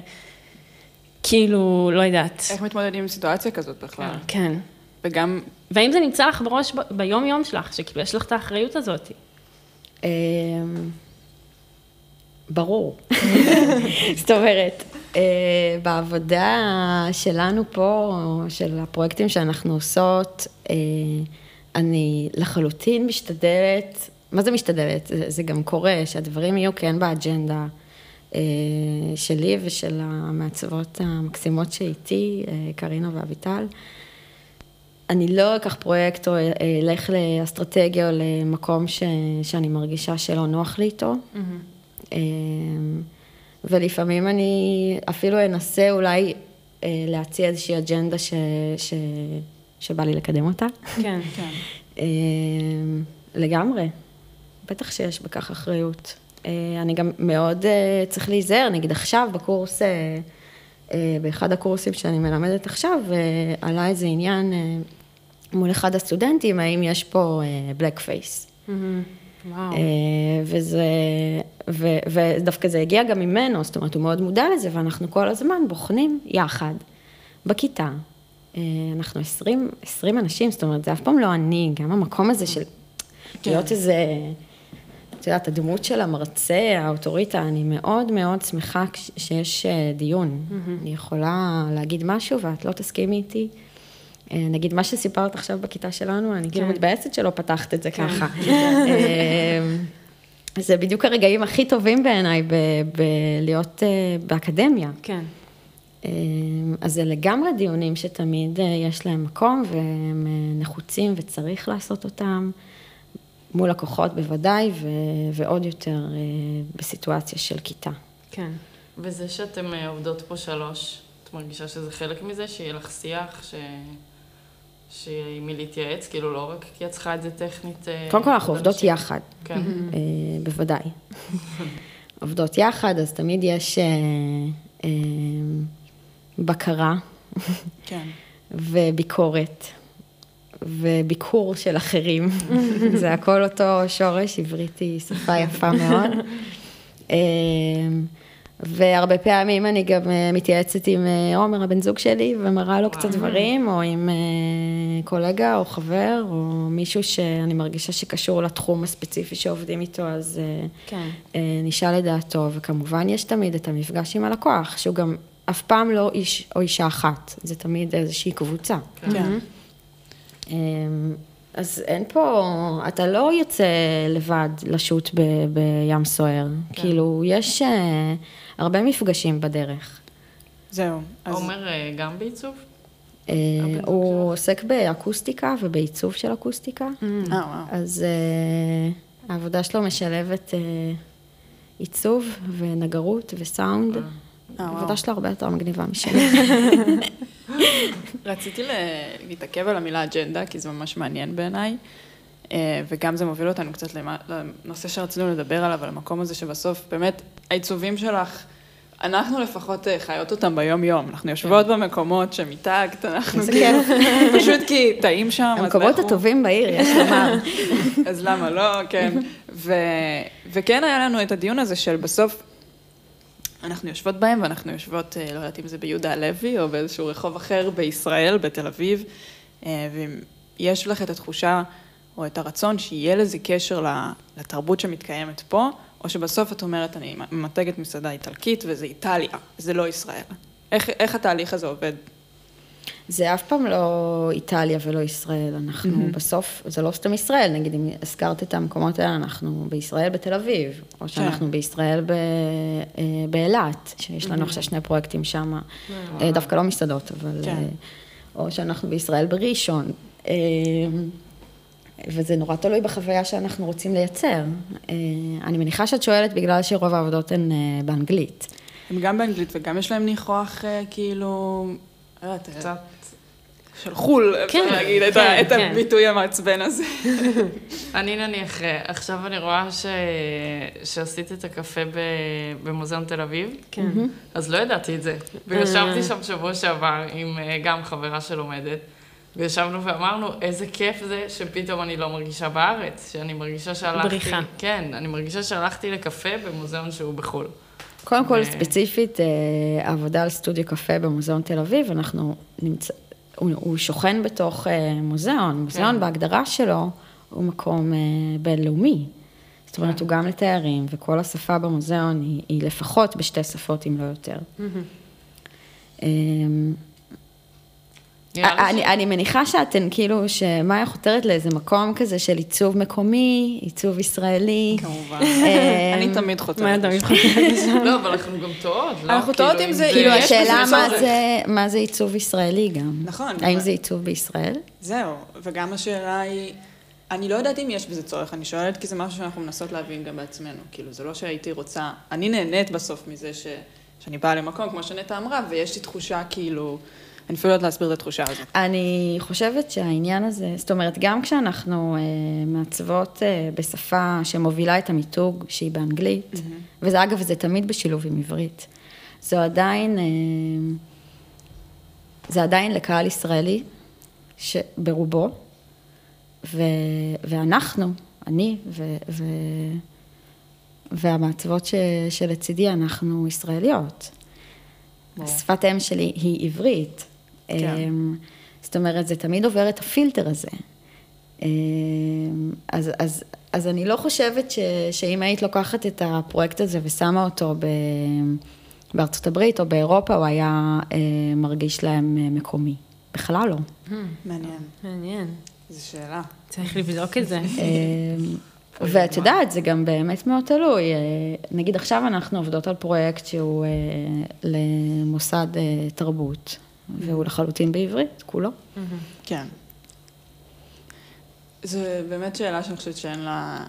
Speaker 1: כאילו, לא יודעת.
Speaker 3: איך מתמודדים עם סיטואציה כזאת בכלל?
Speaker 1: כן.
Speaker 3: וגם,
Speaker 1: והאם זה נמצא לך בראש ביום-יום שלך, שכאילו, יש לך את האחריות הזאת?
Speaker 2: ברור. זאת אומרת, אה, בעבודה שלנו פה, של הפרויקטים שאנחנו עושות, אה, אני לחלוטין משתדלת, מה זה משתדלת? זה, זה גם קורה, שהדברים יהיו כן באג'נדה אה, שלי ושל המעצבות המקסימות שאיתי, קרינה ואביטל. אני לא אקח פרויקט או אלך לאסטרטגיה או למקום ש, שאני מרגישה שלא נוח לי איתו. אמ, ולפעמים אני אפילו אנסה אולי אה, להציע איזושהי אג'נדה ש, ש, שבא לי לקדם אותה.
Speaker 1: כן.
Speaker 3: כן.
Speaker 2: אמ, לגמרי, בטח שיש בכך אחריות. אה, אני גם מאוד אה, צריך להיזהר, נגיד עכשיו בקורס, באחד הקורסים שאני מלמדת עכשיו, עלה איזה עניין מול אחד הסטודנטים, האם יש פה בלק פייס.
Speaker 1: וואו.
Speaker 2: אה, וזה, ו, ודווקא זה הגיע גם ממנו, זאת אומרת, הוא מאוד מודע לזה, ואנחנו כל הזמן בוחנים יחד, בכיתה. אה, אנחנו 20, 20 אנשים, זאת אומרת, זה אף פעם לא אני, גם המקום הזה של
Speaker 3: כן.
Speaker 2: להיות איזה, את יודעת, הדמות של המרצה, האוטוריטה, אני מאוד מאוד שמחה שיש אה, דיון. אני יכולה להגיד משהו ואת לא תסכימי איתי. אה, נגיד, מה שסיפרת עכשיו בכיתה שלנו, אני כאילו
Speaker 1: כן.
Speaker 2: מתבאסת שלא פתחת את זה ככה. אה, זה בדיוק הרגעים הכי טובים בעיניי בלהיות אה, באקדמיה.
Speaker 1: כן.
Speaker 2: אה, אז זה לגמרי דיונים שתמיד אה, יש להם מקום והם נחוצים וצריך לעשות אותם, מול לקוחות בוודאי, ו- ועוד יותר בסיטואציה של כיתה.
Speaker 1: כן.
Speaker 4: וזה שאתם עובדות פה שלוש, את מרגישה שזה חלק מזה? שיהיה לך שיח? ש... שיהיה עם מי להתייעץ, כאילו לא רק כי את צריכה את זה טכנית. אה,
Speaker 2: קודם כל אנחנו עובדות. יחד,
Speaker 4: כן.
Speaker 2: אה, בוודאי. עובדות יחד, אז תמיד יש אה, בקרה
Speaker 3: כן.
Speaker 2: וביקורת וביקור של אחרים. זה הכל אותו שורש, עברית היא שפה יפה מאוד. והרבה פעמים אני גם אה, מתייעצת עם אה, עומר, הבן זוג שלי, ומראה לו קצת דברים, או עם אה, קולגה או חבר, או מישהו שאני מרגישה שקשור לתחום הספציפי שעובדים איתו, אז
Speaker 1: כן.
Speaker 2: נשאל את דעתו, וכמובן יש תמיד את המפגש עם הלקוח, שהוא גם אף פעם לא איש או אישה אחת, זה תמיד איזושהי קבוצה.
Speaker 3: כן.
Speaker 2: אמ, אז אין פה, אתה לא יוצא לבד לשוט ב, בים סוער.
Speaker 3: כן.
Speaker 2: כאילו, יש הרבה מפגשים בדרך.
Speaker 3: זהו. אז
Speaker 4: עומר אה, גם בעיצוב?
Speaker 2: אה, הוא עוסק באקוסטיקה ובעיצוב של אקוסטיקה,
Speaker 3: אה.
Speaker 2: אז העבודה שלו משלבת עיצוב ונגרות וסאונד. העבודה שלו הרבה יותר מגניבה משלי.
Speaker 3: רציתי ל- להתעכב על המילה אג'נדה, כי זה ממש מעניין בעיניי, וגם זה מוביל אותנו קצת לנושא שרצינו לדבר עליו, על המקום הזה שבסוף, באמת, העיצובים שלך, אנחנו לפחות אה, חיות אותם ביום-יום. אנחנו יושבות במקומות שמטאגט, אנחנו כאילו, פשוט כי טעים שם,
Speaker 2: המקומות. הטובים בעיר, יש לומר.
Speaker 3: אז למה לא, כן. וכן היה לנו את הדיון הזה של בסוף, אנחנו יושבות בהם ואנחנו יושבות, אה, לא יודעת אם זה ביהודה הלוי או באיזשהו רחוב אחר בישראל, בתל אביב, אה, ויש לך את התחושה או את הרצון שיהיה לזה קשר לתרבות שמתקיימת פה, או שבסוף את אומרת, אני ממתגת מסעדה איטלקית וזה איטליה, זה לא ישראל. איך, איך התהליך הזה עובד?
Speaker 2: זה אף פעם לא איטליה ולא ישראל, אנחנו בסוף, זה לא סתם ישראל, נגיד אם הזכרת את המקומות האלה, אנחנו בישראל בתל אביב, או שאנחנו בישראל ב- אה, באילת, שיש לנו עכשיו שני פרויקטים שם, אה, דווקא לא מסעדות, אבל...
Speaker 3: כן.
Speaker 2: אה, או שאנחנו בישראל בראשון. וזה נורא תלוי בחוויה שאנחנו רוצים לייצר. אה, אני מניחה שאת שואלת בגלל שרוב העבודות הן אה, באנגלית.
Speaker 3: הם גם באנגלית וגם יש להם ניחוח אה, כאילו, לא יודעת,
Speaker 4: קצת.
Speaker 3: של חול,
Speaker 1: כן,
Speaker 3: אפשר להגיד את
Speaker 1: כן,
Speaker 3: את
Speaker 1: כן.
Speaker 3: הביטוי המעצבן הזה.
Speaker 4: אני נניח, עכשיו אני רואה ש... שעשית את הקפה ב... במוזיאון תל אביב,
Speaker 1: כן.
Speaker 4: אז לא ידעתי את זה. וישבתי שם שבוע שעבר עם גם חברה שלומדת, וישבנו ואמרנו, איזה כיף זה שפתאום אני לא מרגישה בארץ, שאני מרגישה שהלכתי...
Speaker 1: בריחה.
Speaker 4: כן, אני מרגישה שהלכתי לקפה במוזיאון שהוא בחו"ל.
Speaker 2: קודם כל,
Speaker 4: ו-
Speaker 2: ספציפית, אה, העבודה על סטודיו קפה במוזיאון תל אביב, אנחנו נמצא, הוא, הוא שוכן בתוך אה, מוזיאון. מוזיאון
Speaker 4: כן.
Speaker 2: בהגדרה שלו הוא מקום אה, בינלאומי. זאת אומרת, הוא גם לתיירים, וכל השפה במוזיאון היא, היא לפחות בשתי שפות, אם לא יותר. אה, אני, אני מניחה שאתן כאילו, שמאיה חותרת לאיזה מקום כזה של עיצוב מקומי, עיצוב ישראלי.
Speaker 3: כמובן.
Speaker 2: אה,
Speaker 3: אני תמיד.
Speaker 1: מה אתה
Speaker 3: לשם.
Speaker 1: מתחתנת?
Speaker 4: לא, אבל אנחנו גם טועות, לא?
Speaker 3: אנחנו טועות אם זה-
Speaker 2: כאילו, השאלה מה. זה, מה זה עיצוב ישראלי גם.
Speaker 3: נכון.
Speaker 2: האם זה עיצוב בישראל?
Speaker 3: זהו, וגם השאלה היא, אני לא יודעת אם יש בזה צורך, אני שואלת כי זה משהו שאנחנו מנסות להבין גם בעצמנו. כאילו, זה לא שהייתי רוצה, אני נהנית בסוף מזה ש, שאני באה למקום, כמו שנטע אמרה, ויש לי תחושה כאילו, אני אפילו לא יודעת להסביר את התחושה הזאת.
Speaker 2: אני חושבת שהעניין הזה, זאת אומרת, גם כשאנחנו אה, מעצבות אה, בשפה שמובילה את המיתוג, שהיא באנגלית, וזה אגב, זה תמיד בשילוב עם עברית, זו עדיין, אה, זה עדיין לקהל ישראלי, שברובו, ו, ואנחנו, אני ו, ו, והמעצבות ש, שלצידי, אנחנו ישראליות. שפת אם שלי היא עברית.
Speaker 3: כן.
Speaker 2: אמ, זאת אומרת, זה תמיד עובר את הפילטר הזה. אמ, אז, אז, אז אני לא חושבת ש, שאם היית לוקחת את הפרויקט הזה ושמה אותו ב, בארצות הברית או באירופה, הוא היה אה, מרגיש להם אה, מקומי. בכלל לא.
Speaker 3: מעניין.
Speaker 1: מעניין.
Speaker 3: זו שאלה.
Speaker 1: צריך לבדוק את זה.
Speaker 2: אמ, ואת יודעת, זה גם באמת מאוד תלוי. אה, נגיד עכשיו אנחנו עובדות על פרויקט שהוא אה, למוסד תרבות, והוא לחלוטין בעברית, כולו.
Speaker 3: כן. זו באמת שאלה שאני חושבת שאין לה...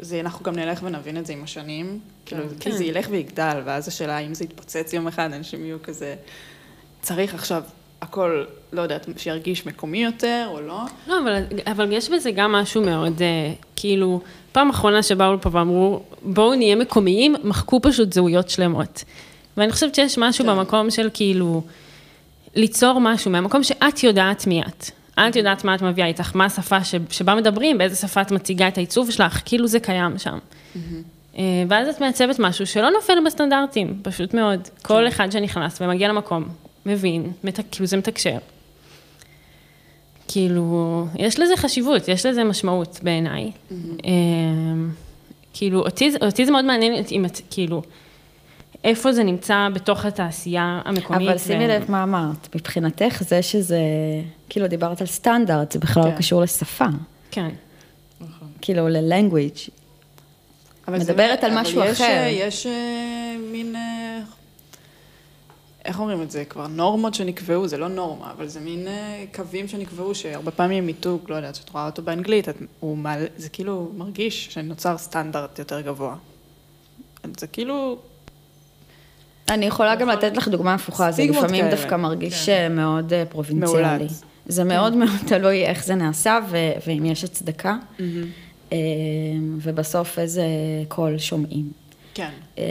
Speaker 3: זה, אנחנו גם נלך ונבין את זה עם השנים, כאילו, כי זה ילך ויגדל, ואז השאלה האם זה יתפוצץ יום אחד, אנשים יהיו כזה, צריך עכשיו הכל, לא יודעת, שירגיש מקומי יותר או לא.
Speaker 1: לא, אבל, אבל יש בזה גם משהו מאוד, אה, כאילו, פעם אחרונה שבאו לפה ואמרו, בואו נהיה מקומיים, מחקו פשוט זהויות שלמות. ואני חושבת שיש משהו
Speaker 3: כן.
Speaker 1: במקום של כאילו, ליצור משהו, מהמקום שאת יודעת מי את. את יודעת מה את מביאה איתך, מה השפה ש, שבה מדברים, באיזה שפה את מציגה את העיצוב שלך, כאילו זה קיים שם. אה, ואז את מעצבת משהו שלא נופל בסטנדרטים, פשוט מאוד. כל אחד שנכנס ומגיע למקום, מבין, מת, כאילו זה מתקשר. כאילו, יש לזה חשיבות, יש לזה משמעות בעיניי. אמ, כאילו, אותי, זה- אותי זה מאוד מעניין אם את, כאילו, איפה זה נמצא בתוך התעשייה המקומית.
Speaker 2: אבל שימי
Speaker 1: ו-
Speaker 2: לב מה אמרת, מבחינתך זה שזה, כאילו דיברת על סטנדרט, זה בכלל לא
Speaker 3: כן.
Speaker 2: קשור לשפה,
Speaker 1: כן.
Speaker 2: כאילו ל-language. מדברת על משהו
Speaker 3: יש,
Speaker 2: אחר.
Speaker 3: אה, יש אה, מין, אה, איך אומרים את זה? כבר נורמות שנקבעו, זה לא נורמה, אבל זה מין קווים שנקבעו, שהרבה פעמים מיתוג, לא יודעת, שאת רואה אותו באנגלית, את, הוא מעלה, זה כאילו מרגיש שנוצר סטנדרט יותר גבוה. זה כאילו,
Speaker 2: אני יכולה גם לתת לך דוגמה הפוכה, זה לפעמים. דווקא מרגיש אה, מאוד אה, פרובינציאלי. זה מאוד מאוד תלוי איך זה נעשה ואם יש הצדקה, אה, ובסוף איזה קול שומעים.
Speaker 3: כן.
Speaker 2: אה,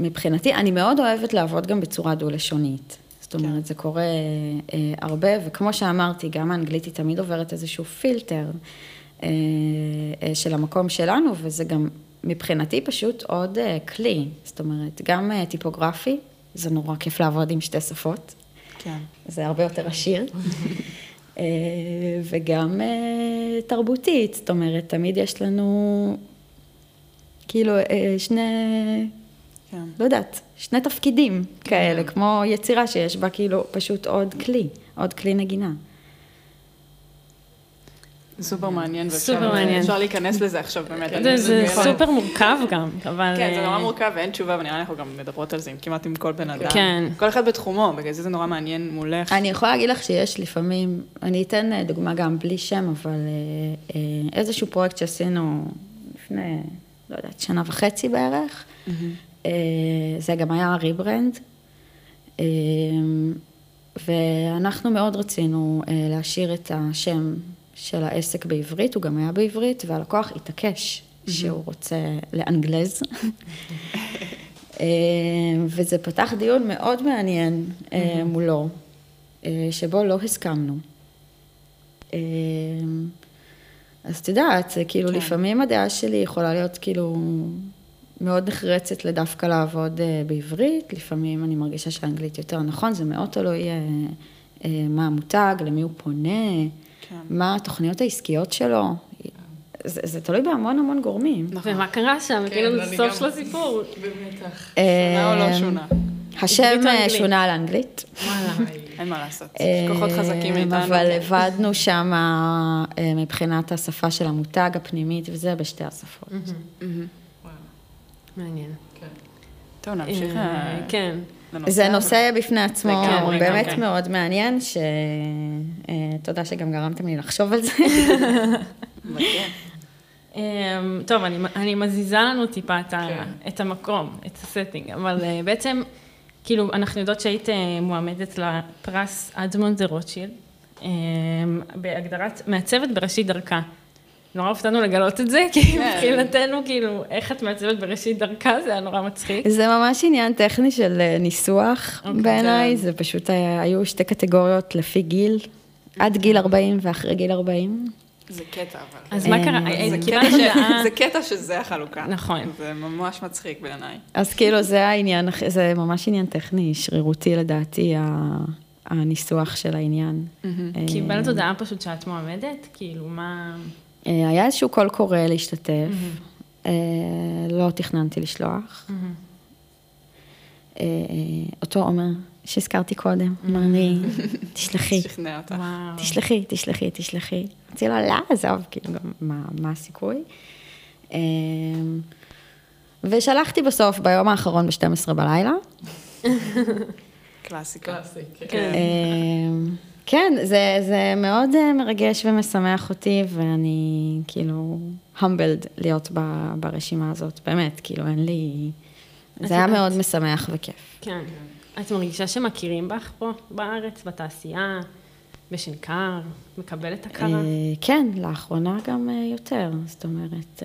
Speaker 2: מבחינתי, אני מאוד אוהבת לעבוד גם בצורה דו-לשונית. זאת
Speaker 3: כן.
Speaker 2: אומרת, זה קורה אה, הרבה, וכמו שאמרתי, גם האנגלית היא תמיד עוברת איזשהו פילטר אה, אה, של המקום שלנו, וזה גם מבחינתי פשוט עוד אה, כלי. זאת אומרת, גם אה, טיפוגרפי, זה נורא כיף לעבוד עם שתי שפות.
Speaker 3: כן.
Speaker 2: זה הרבה יותר עשיר. אה, וגם אה, תרבותית, זאת אומרת, תמיד יש לנו כאילו אה, שני,
Speaker 3: כן.
Speaker 2: לא יודעת, שני תפקידים כאלה, כמו יצירה שיש בה כאילו פשוט עוד כלי, עוד כלי נגינה.
Speaker 3: סופר מעניין,
Speaker 1: סופר מעניין.
Speaker 3: אפשר להיכנס לזה עכשיו באמת.
Speaker 1: זה, סופר מורכב גם, אבל...
Speaker 3: כן, זה נורא
Speaker 1: אה,
Speaker 3: מורכב ואין תשובה, ונראה לי אנחנו גם מדברות על זה כמעט עם כל בן אדם.
Speaker 1: כן.
Speaker 3: כל אחד בתחומו, בגלל זה זה נורא מעניין מולך.
Speaker 2: אני יכולה להגיד לך שיש לפעמים, אני אתן אה, דוגמה גם בלי שם, אבל אה, איזשהו פרויקט שעשינו לפני, לא יודעת, שנה וחצי בערך, זה גם היה ריברנד, ואנחנו מאוד רצינו להשאיר את השם של העסק בעברית, הוא גם היה בעברית, והלקוח התעקש שהוא רוצה לאנגלז. אה, וזה פתח דיון מאוד מעניין אה, מולו, אה, שבו לא הסכמנו. אז את יודעת, זה כאילו
Speaker 3: כן.
Speaker 2: לפעמים הדעה שלי יכולה להיות כאילו מאוד נחרצת לדווקא לעבוד בעברית, לפעמים אני מרגישה שהאנגלית יותר נכון, זה מאוד תלוי מה המותג, למי הוא פונה,
Speaker 3: כן.
Speaker 2: מה התוכניות העסקיות שלו. זה, זה תלוי בהמון המון גורמים.
Speaker 3: נכון.
Speaker 1: ומה קרה שם?
Speaker 4: כן,
Speaker 1: כאילו, זה סוף
Speaker 4: גם-
Speaker 1: של הסיפור.
Speaker 4: במתח.
Speaker 3: שונה או לא
Speaker 2: אה,
Speaker 3: שונה?
Speaker 2: השם אה? שונה לאנגלית.
Speaker 3: אין מה לעשות. יש כוחות חזקים
Speaker 2: אה,
Speaker 3: מאיתנו.
Speaker 2: אבל עבדנו שם אה, מבחינת השפה של המותג הפנימית וזה בשתי השפות.
Speaker 1: מעניין.
Speaker 3: טוב, נמשיך
Speaker 1: אה,
Speaker 3: אה,
Speaker 1: כן.
Speaker 3: לנושא.
Speaker 2: זה. נושא בפני עצמו,
Speaker 3: לגמרי,
Speaker 2: באמת
Speaker 1: לגמרי.
Speaker 2: מאוד מעניין, שתודה שגם גרמתם לי לחשוב על זה.
Speaker 1: אמ, טוב, אני, אני מזיזה לנו טיפה את,
Speaker 4: כן.
Speaker 1: את המקום, את ה setting, אבל uh, בעצם, כאילו, אנחנו יודעות שהיית uh, מועמדת לפרס אדמונד דה רוטשילד, um, בהגדרת מעצבת בראשית דרכה. נורא הופתענו לגלות את זה, כי
Speaker 3: כן.
Speaker 1: מבחינתנו, כאילו, איך את מעצבת בראשית דרכה, זה היה נורא מצחיק.
Speaker 2: זה ממש עניין טכני של אה, ניסוח
Speaker 1: אוקיי.
Speaker 2: בעיניי,
Speaker 3: כן.
Speaker 2: זה פשוט היה- היו שתי קטגוריות לפי גיל, עד גיל 40 ואחרי גיל 40.
Speaker 3: זה קטע, אבל.
Speaker 1: אז מה
Speaker 2: אה,
Speaker 1: קרה?
Speaker 2: זה
Speaker 1: אה,
Speaker 3: זה קטע שזה החלוקה.
Speaker 1: נכון.
Speaker 3: זה ממש מצחיק בעיניי.
Speaker 2: אז כאילו זה העניין, זה ממש עניין טכני, שרירותי לדעתי, הניסוח של העניין. אה,
Speaker 1: קיבלת הודעה פשוט שאת מועמדת? כאילו, מה...
Speaker 2: אה, היה איזשהו קול קורא להשתתף, אה, לא תכננתי לשלוח. אה, אותו עומר שהזכרתי קודם, אמר לי, תשלחי,
Speaker 3: שכנע אותך.
Speaker 2: תשלחי, תשלחי, תשלחי. רציתי לו, לא, עזוב, כאילו, מה, מה הסיכוי? אה, ושלחתי בסוף ביום האחרון ב-12 בלילה.
Speaker 3: קלאסיקה.
Speaker 4: קלאסי, כן.
Speaker 2: זה, זה מאוד אה, מרגש ומשמח אותי, ואני כאילו humbled להיות ב, ברשימה הזאת, באמת, כאילו אין לי... זה היה
Speaker 1: יודעת.
Speaker 2: מאוד משמח וכיף.
Speaker 1: כן. את מרגישה שמכירים בך פה בארץ, בתעשייה, בשנקר, מקבלת הכרה?
Speaker 2: אה, כן, לאחרונה גם אה, יותר, זאת אומרת,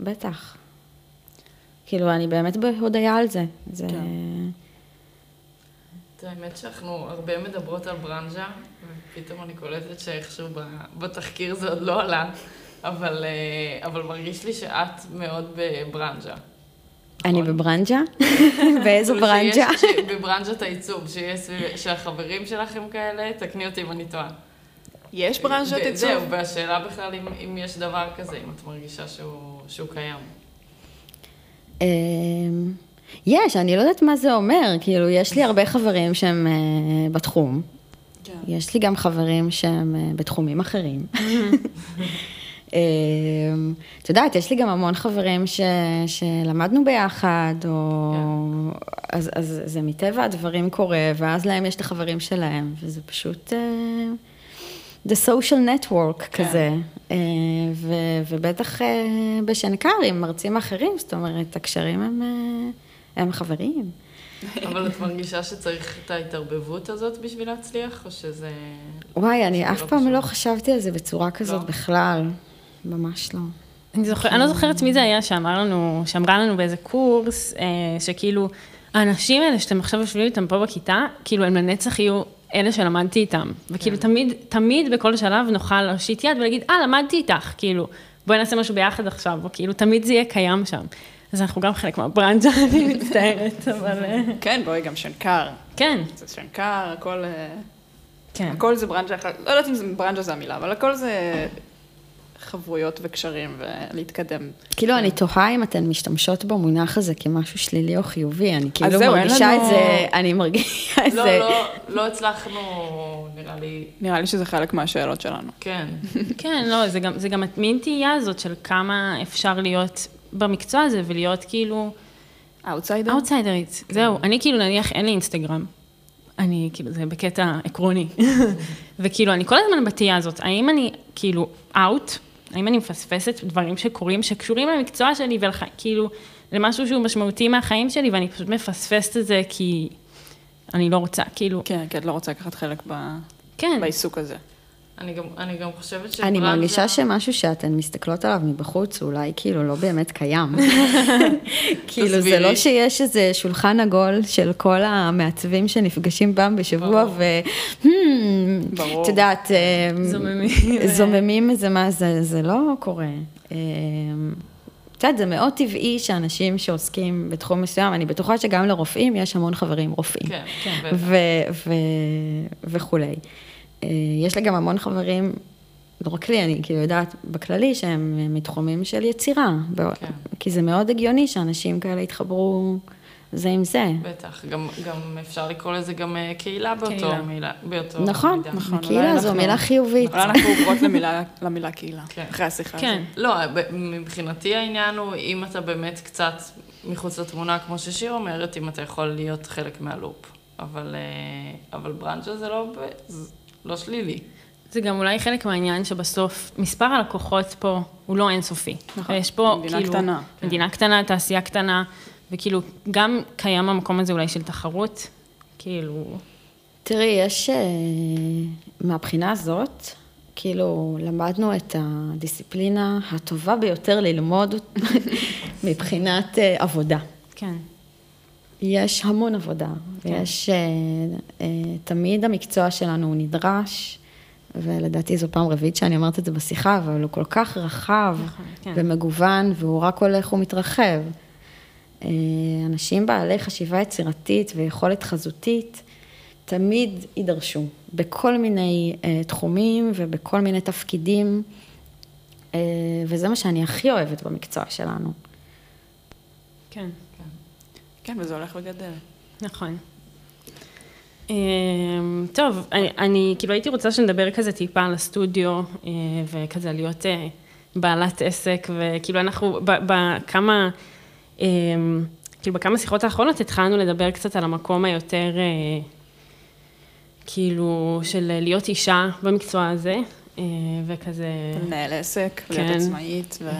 Speaker 2: בטח. כאילו, אני באמת בהודיה על זה. זה...
Speaker 3: כן.
Speaker 4: את האמת שאנחנו הרבה מדברות על ברנז'ה, ופתאום אני קולטת שאיכשהו בתחקיר זה עוד לא עלה, אבל, אה, אבל מרגיש לי שאת מאוד בברנז'ה.
Speaker 2: אני
Speaker 4: נכון.
Speaker 2: בברנג'ה? באיזו
Speaker 4: ש- בברנז'ת העיצוב, שהחברים שלכם כאלה, תקני אותי אם אני טועה.
Speaker 3: יש ברנז'ות
Speaker 4: ו-
Speaker 3: עיצוב?
Speaker 4: זהו, והשאלה בכלל אם, אם יש דבר כזה, אם את מרגישה שהוא, שהוא קיים.
Speaker 2: יש, אני לא יודעת מה זה אומר, כאילו, יש לי הרבה חברים שהם אה, בתחום.
Speaker 3: כן.
Speaker 2: יש לי גם חברים שהם אה, בתחומים אחרים. אמ, את יודעת, יש לי גם המון חברים ש, שלמדנו ביחד, או... אז, אז זה מטבע הדברים קורה, ואז להם יש את החברים שלהם, וזה פשוט... אה, The social network
Speaker 3: כן.
Speaker 2: כזה, אה, ו, ובטח אה, בשנקר עם מרצים אחרים, זאת אומרת, הקשרים הם, אה, הם חברים.
Speaker 4: אבל את מרגישה שצריך את ההתערבבות הזאת בשביל להצליח, או שזה...
Speaker 2: וואי, אני אף
Speaker 4: לא
Speaker 2: פעם? לא חשבתי על זה בצורה כזאת
Speaker 4: לא?
Speaker 2: בכלל, ממש לא.
Speaker 1: אני, זוכר, אני לא זוכרת מי זה היה שאמר לנו, שאמרה לנו באיזה קורס, אה, שכאילו, האנשים האלה שאתם עכשיו יושבים איתם פה בכיתה, כאילו הם לנצח יהיו אלה שלמדתי איתם. וכאילו תמיד, תמיד בכל שלב נוכל להושיט יד ולהגיד, אה, למדתי איתך, כאילו, בואי נעשה משהו ביחד עכשיו, או כאילו, תמיד זה יהיה קיים שם. אז אנחנו גם חלק מהברנג'ה, אני מצטערת, אבל... אה,
Speaker 3: כן, בואי, גם שנקר.
Speaker 1: כן,
Speaker 3: זה שנקר, הכל... אה,
Speaker 1: כן.
Speaker 3: הכל זה ברנז'ה אחת, לא יודעת אם זה ברנז'ה זה המילה, אבל הכל זה חברויות וקשרים ולהתקדם.
Speaker 2: כאילו, אני תוהה אם אתן משתמשות במונח הזה כמשהו שלילי או חיובי, אני כאילו מרגישה את זה, אני מרגישה את
Speaker 4: לא,
Speaker 2: זה.
Speaker 4: לא, לא הצלחנו, נראה לי,
Speaker 3: נראה לי שזה חלק מהשאלות שלנו.
Speaker 4: כן.
Speaker 1: כן, לא, זה גם, זה גם מין תהייה הזאת של כמה אפשר להיות במקצוע הזה ולהיות כאילו...
Speaker 3: אאוטסיידר?
Speaker 1: אאוטסיידרית, זהו, אני כאילו נניח אין לי אינסטגרם. אני כאילו, זה בקטע עקרוני. וכאילו, אני כל הזמן בתהייה הזאת, האם אני כאילו out, האם אני מפספסת דברים שקורים, שקשורים למקצוע שלי וכאילו, למשהו שהוא משמעותי מהחיים שלי, ואני פשוט מפספסת את זה כי אני לא רוצה, כאילו,
Speaker 3: כן, כי את לא רוצה לקחת חלק ב-
Speaker 1: כן,
Speaker 3: בעיסוק הזה.
Speaker 4: אני גם, אני גם חושבת ש...
Speaker 2: אני מרגישה שמשהו שאתן מסתכלות עליו מבחוץ, אולי כאילו לא באמת קיים. כאילו, זה. לא שיש איזה שולחן עגול של כל המעצבים שנפגשים פעם בשבוע,
Speaker 4: ברור.
Speaker 2: ו... "Hmm,
Speaker 3: ברור.
Speaker 2: את יודעת, אה,
Speaker 1: זוממים.
Speaker 2: זוממים איזה מה, זה, זה לא קורה. אה, את יודעת, זה מאוד טבעי שאנשים שעוסקים בתחום מסוים, אני בטוחה שגם לרופאים יש המון חברים רופאים.
Speaker 4: כן, כן, בטח.
Speaker 2: ו- ו- וכולי. אה, יש לי גם המון חברים, לא רק לי, אני כאילו יודעת בכללי שהם מתחומים של יצירה,
Speaker 4: כן.
Speaker 2: כי זה מאוד הגיוני שאנשים כאלה יתחברו זה עם זה.
Speaker 4: בטח, גם, גם אפשר לקרוא לזה גם אה, קהילה באותו
Speaker 1: קהילה.
Speaker 4: מילה, באותו
Speaker 2: נכון,
Speaker 4: מידה.
Speaker 3: נכון,
Speaker 2: קהילה
Speaker 3: אולי
Speaker 2: זו
Speaker 3: אנחנו-
Speaker 2: מילה חיובית.
Speaker 3: אולי אנחנו עוברות למילה- למילה קהילה,
Speaker 4: כן.
Speaker 3: אחרי השיחה
Speaker 1: כן.
Speaker 3: הזאת.
Speaker 4: לא, ב- מבחינתי העניין הוא, אם אתה באמת קצת מחוץ לתמונה, כמו ששיר אומרת, אם אתה יכול להיות חלק מהלופ. אבל, אה, אבל ברנצ'ה זה לא, לא שלילי.
Speaker 1: זה גם אולי חלק מהעניין שבסוף מספר הלקוחות פה הוא לא אינסופי.
Speaker 3: נכון,
Speaker 1: ויש פה
Speaker 3: מדינה
Speaker 1: כאילו...
Speaker 3: קטנה.
Speaker 1: מדינה קטנה, תעשייה קטנה, וכאילו גם קיים המקום הזה אולי של תחרות, כאילו...
Speaker 2: תראי, יש, אה, מהבחינה הזאת, כאילו, למדנו את הדיסציפלינה הטובה ביותר ללמוד מבחינת אה, עבודה.
Speaker 1: כן.
Speaker 2: יש המון עבודה, ויש, אה, אה, תמיד המקצוע שלנו הוא נדרש, ולדעתי זו פעם רביעית שאני אומרת את זה בשיחה, אבל הוא כל כך רחב
Speaker 1: נכון, כן.
Speaker 2: ומגוון, והוא רק הולך ומתרחב. אה, אנשים בעלי חשיבה יצירתית ויכולת חזותית, תמיד יידרשו, בכל מיני אה, תחומים ובכל מיני תפקידים, אה, וזה מה שאני הכי אוהבת במקצוע שלנו.
Speaker 1: כן,
Speaker 3: כן, וזה הולך וגדל.
Speaker 1: נכון. אמ, טוב, אני, אני כאילו הייתי רוצה שנדבר כזה טיפה על הסטודיו, אה, וכזה להיות אה, בעלת עסק, וכאילו אנחנו בכמה, אמ, כאילו בכמה שיחות האחרונות התחלנו לדבר קצת על המקום היותר, אה, כאילו, של להיות אישה במקצוע הזה, וכזה...
Speaker 3: לנהל עסק,
Speaker 1: כן.
Speaker 3: להיות עצמאית, ו...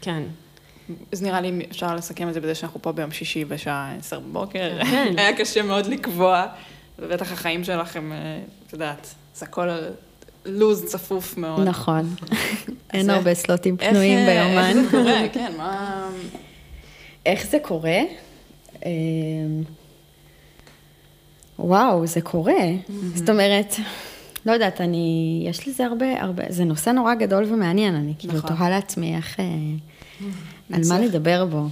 Speaker 1: כן.
Speaker 3: אז נראה לי אפשר לסכם את זה בזה שאנחנו פה ביום שישי בשעה עשר בבוקר.
Speaker 1: כן.
Speaker 3: היה קשה מאוד לקבוע, ובטח החיים שלכם, אה, את יודעת, זה הכל על לו"ז צפוף מאוד.
Speaker 2: נכון. אין הרבה סלוטים
Speaker 3: איך,
Speaker 2: פנויים
Speaker 3: אה,
Speaker 2: ביומן.
Speaker 3: איך זה קורה? כן, מה...
Speaker 2: איך זה קורה? אמ, וואו, זה קורה. זאת אומרת, לא יודעת, אני, יש לזה הרבה, הרבה, זה נושא נורא גדול ומעניין, אני כאילו
Speaker 3: נכון.
Speaker 2: תוהה לעצמי איך, אה, על. מה לדבר בו.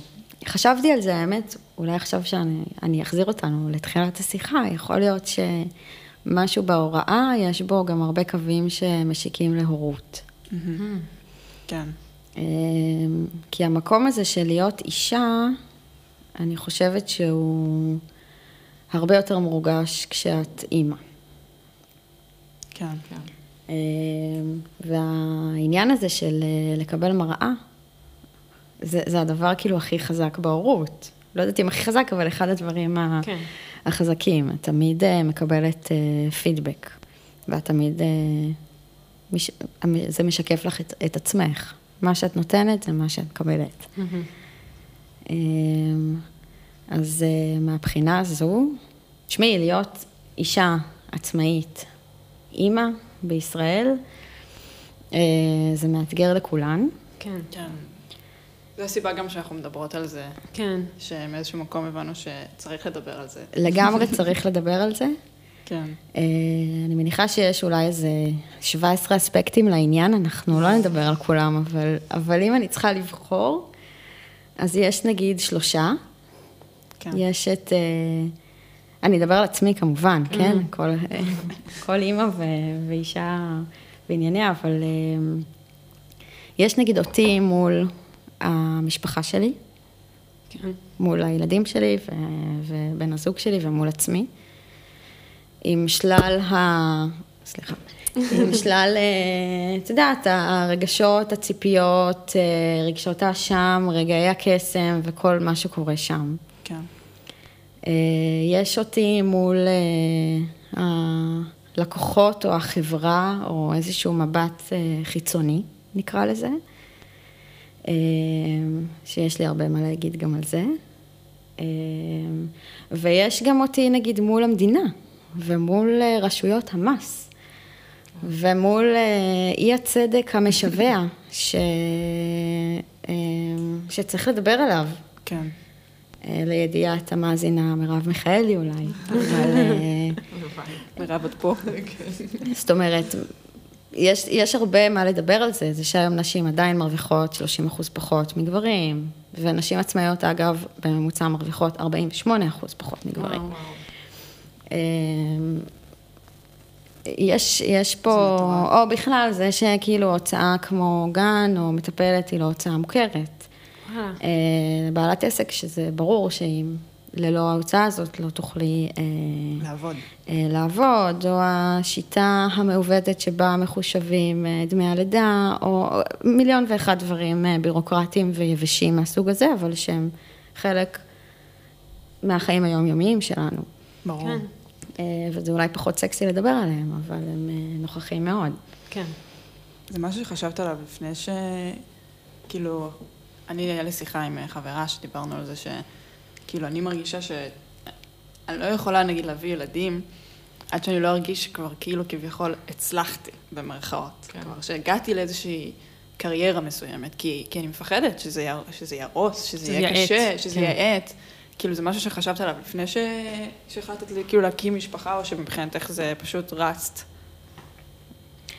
Speaker 2: חשבתי על זה, האמת, אולי עכשיו שאני אני אחזיר אותנו לתחילת השיחה, יכול להיות שמשהו בהוראה, יש בו גם הרבה קווים שמשיקים להורות.
Speaker 3: כן.
Speaker 2: אמ, כי המקום הזה של להיות אישה, אני חושבת שהוא הרבה יותר מורגש כשאת אימא.
Speaker 3: כן.
Speaker 2: אמ, והעניין הזה של אה, לקבל מראה, זה, זה הדבר כאילו הכי חזק בהורות. לא יודעת אם הכי חזק, אבל אחד הדברים
Speaker 1: כן.
Speaker 2: החזקים. את תמיד אה, מקבלת אה, פידבק, ואת תמיד, אה, מש, זה משקף לך את, את עצמך. מה שאת נותנת זה מה שאת מקבלת. אמ, אז אה, מהבחינה הזו, תשמעי, להיות אישה עצמאית, אימא בישראל, אה, זה מאתגר לכולן.
Speaker 1: כן,
Speaker 3: כן. זו הסיבה גם שאנחנו מדברות על זה,
Speaker 1: כן.
Speaker 3: שמאיזשהו מקום הבנו שצריך לדבר על זה.
Speaker 2: לגמרי צריך לדבר על זה.
Speaker 3: כן.
Speaker 2: אה, אני מניחה שיש אולי איזה 17 אספקטים לעניין, אנחנו לא נדבר על כולם, אבל, אבל אם אני צריכה לבחור, אז יש נגיד שלושה.
Speaker 3: כן.
Speaker 2: יש את... אה, אני אדבר על עצמי כמובן, כן? כל, אה, כל אימא ו, ואישה בענייניה, אבל אה, יש נגיד אותי מול המשפחה שלי,
Speaker 1: כן.
Speaker 2: מול הילדים שלי ו, ובן הזוג שלי ומול עצמי, עם שלל ה... סליחה. עם שלל, אה, את יודעת, הרגשות, הציפיות, אה, רגשות האשם, רגעי הקסם וכל מה שקורה שם.
Speaker 3: כן.
Speaker 2: אה, יש אותי מול הלקוחות או החברה או איזשהו מבט חיצוני, נקרא לזה, שיש לי הרבה מה להגיד גם על זה. אה, ויש גם אותי נגיד מול המדינה ומול אה, רשויות המס ומול אה, אי הצדק המשווע ש... אה, שצריך לדבר עליו.
Speaker 3: כן.
Speaker 2: אה, לידיעת המאזינה מרב מיכאלי אולי, אבל אה,
Speaker 3: מירב, את פה.
Speaker 2: זאת אומרת, יש, יש הרבה מה לדבר על זה, זה שהיום נשים עדיין מרוויחות 30 אחוז פחות מגברים, ונשים עצמאיות אגב בממוצע מרוויחות 48 אחוז פחות מגברים.
Speaker 1: וואו.
Speaker 2: אה, יש, יש פה, או בכלל זה שכאילו הוצאה כמו גן או מטפלת היא לא הוצאה מוכרת. אה, בעלת עסק, שזה ברור שאם ללא ההוצאה הזאת לא תוכלי אה,
Speaker 3: לעבוד.
Speaker 2: אה, לעבוד, או השיטה המעוותת שבה מחושבים אה, דמי הלידה, או מיליון ואחד דברים בירוקרטיים ויבשים מהסוג הזה, אבל שהם חלק מהחיים היומיומיים שלנו.
Speaker 3: ברור.
Speaker 1: כן,
Speaker 2: וזה אולי פחות סקסי לדבר עליהם, אבל הם נוכחים מאוד.
Speaker 1: כן.
Speaker 3: זה משהו שחשבת עליו לפני ש... כאילו, אני, היה לי שיחה עם חברה שדיברנו על זה שכאילו, אני מרגישה שאני לא יכולה, נגיד, להביא ילדים עד שאני לא ארגיש שכבר כאילו כביכול הצלחתי, במרכאות.
Speaker 4: כן.
Speaker 3: כלומר, שהגעתי לאיזושהי קריירה מסוימת, כי, כי אני מפחדת שזה, יה, שזה יהרוס, שזה
Speaker 1: שזה
Speaker 3: יהיה
Speaker 1: יאט,
Speaker 3: קשה, שזה
Speaker 1: כן.
Speaker 3: יאט. כאילו, זה משהו שחשבת עליו לפני ש... שהחלטת לי, כאילו להקים משפחה, או שמבחינתך זה פשוט רצת.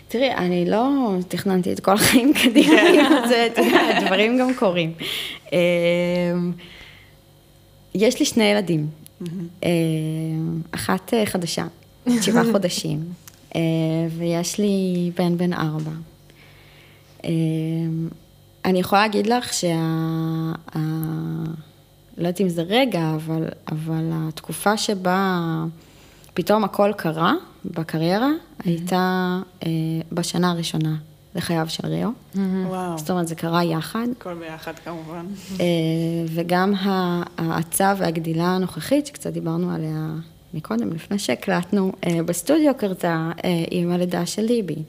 Speaker 2: תראי, אני לא תכננתי את כל החיים קדימה, עם זה, את יודעת, דברים גם קורים. יש לי שני ילדים. אה, אחת אה, חדשה, שבעה חודשים, אה, ויש לי בן בן ארבע. אני יכולה להגיד לך שה... לא יודעת אם זה רגע, אבל, אבל התקופה שבה פתאום הכל קרה בקריירה, הייתה אה, בשנה הראשונה לחייו של ריו.
Speaker 3: וואו.
Speaker 2: זאת אומרת, זה קרה יחד.
Speaker 3: הכל ביחד כמובן.
Speaker 2: אה, וגם ההאצה והגדילה הנוכחית, שקצת דיברנו עליה מקודם, לפני שהקלטנו, אה, בסטודיו קרתה אה, עם הלידה של ליבי.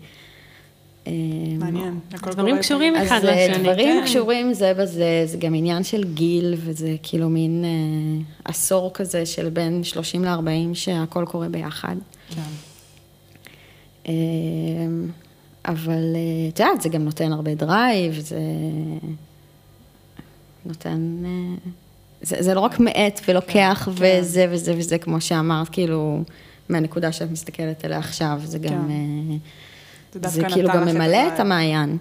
Speaker 3: מעניין. הכל
Speaker 1: דברים
Speaker 3: קורה
Speaker 1: קשורים
Speaker 3: לפעמים.
Speaker 1: אחד
Speaker 2: אז
Speaker 1: לשני,
Speaker 2: דברים
Speaker 1: כן.
Speaker 2: קשורים זה בזה, זה גם עניין של גיל, וזה כאילו מין אה, עשור כזה של בין 30 ל-40 שהכל קורה ביחד.
Speaker 3: כן.
Speaker 2: אבל אה, את יודעת, זה גם נותן הרבה drive, זה נותן... אה, זה, זה לא רק מאט ולוקח
Speaker 3: כן.
Speaker 2: וזה וזה וזה, כמו שאמרת, כאילו, מהנקודה שאת מסתכלת עליה עכשיו, זה גם...
Speaker 3: כן.
Speaker 2: אה,
Speaker 3: זה דווקא
Speaker 2: זה כאילו
Speaker 3: נתן
Speaker 2: גם ממלא את. המעיין.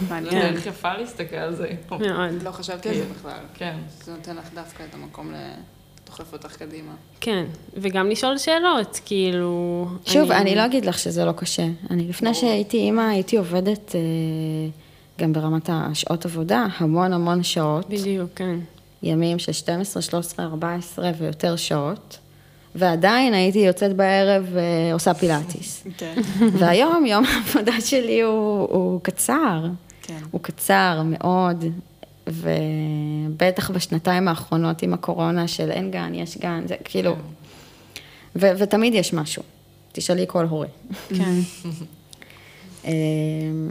Speaker 4: זו
Speaker 3: מעניין.
Speaker 4: דרך יפה להסתכל על זה.
Speaker 1: מאוד.
Speaker 3: לא חשבתי על זה בכלל.
Speaker 4: כן.
Speaker 3: זה נותן לך דווקא את המקום לדוחף אותך קדימה.
Speaker 1: כן, וגם לשאול שאלות, כאילו...
Speaker 2: שוב, אני לא אגיד לך שזה לא קשה. אני, לפני
Speaker 3: ברור.
Speaker 2: שהייתי אימא, הייתי עובדת אה, גם ברמת השעות עבודה, המון המון שעות.
Speaker 1: בדיוק, כן.
Speaker 2: ימים של 12, 13, 14 ויותר שעות, ועדיין הייתי יוצאת בערב ועושה פילאטיס.
Speaker 3: כן.
Speaker 2: והיום יום העבודה שלי הוא, הוא קצר,
Speaker 3: כן.
Speaker 2: הוא קצר מאוד, ובטח בשנתיים האחרונות עם הקורונה של אין גן, יש גן, זה כאילו, ו, ותמיד יש משהו, תשאלי כל הורה.
Speaker 1: כן.
Speaker 2: אמ,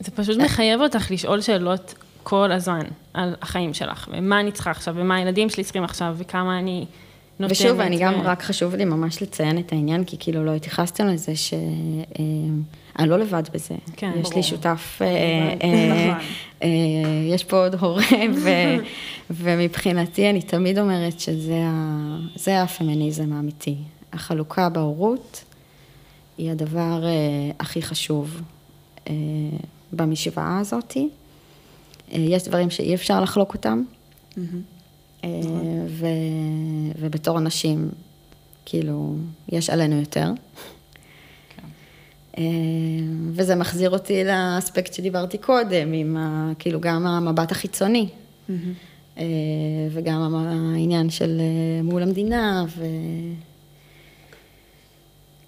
Speaker 1: זה פשוט מחייב אותך לשאול שאלות כל הזמן על החיים שלך, ומה אני צריכה עכשיו, ומה הילדים שלי צריכים עכשיו, וכמה אני נותנת.
Speaker 2: ושוב, אני גם, רק חשוב לי ממש לציין את העניין, כי כאילו לא התייחסתם לזה שאני לא לבד בזה.
Speaker 1: כן,
Speaker 2: יש
Speaker 1: ברור.
Speaker 2: לי שותף, אה, אה,
Speaker 3: נכון.
Speaker 2: אה, יש פה עוד הורה, ומבחינתי אני תמיד אומרת שזה הפמיניזם האמיתי. החלוקה בהורות היא הדבר אה, הכי חשוב אה, במשוואה הזאתי. אה, יש דברים שאי אפשר לחלוק אותם. אה, ו... ובתור נשים, כאילו, יש עלינו יותר. אה, וזה מחזיר אותי לאספקט שדיברתי קודם, עם ה... כאילו גם המבט החיצוני, אה, וגם העניין של אה, מול המדינה, ו...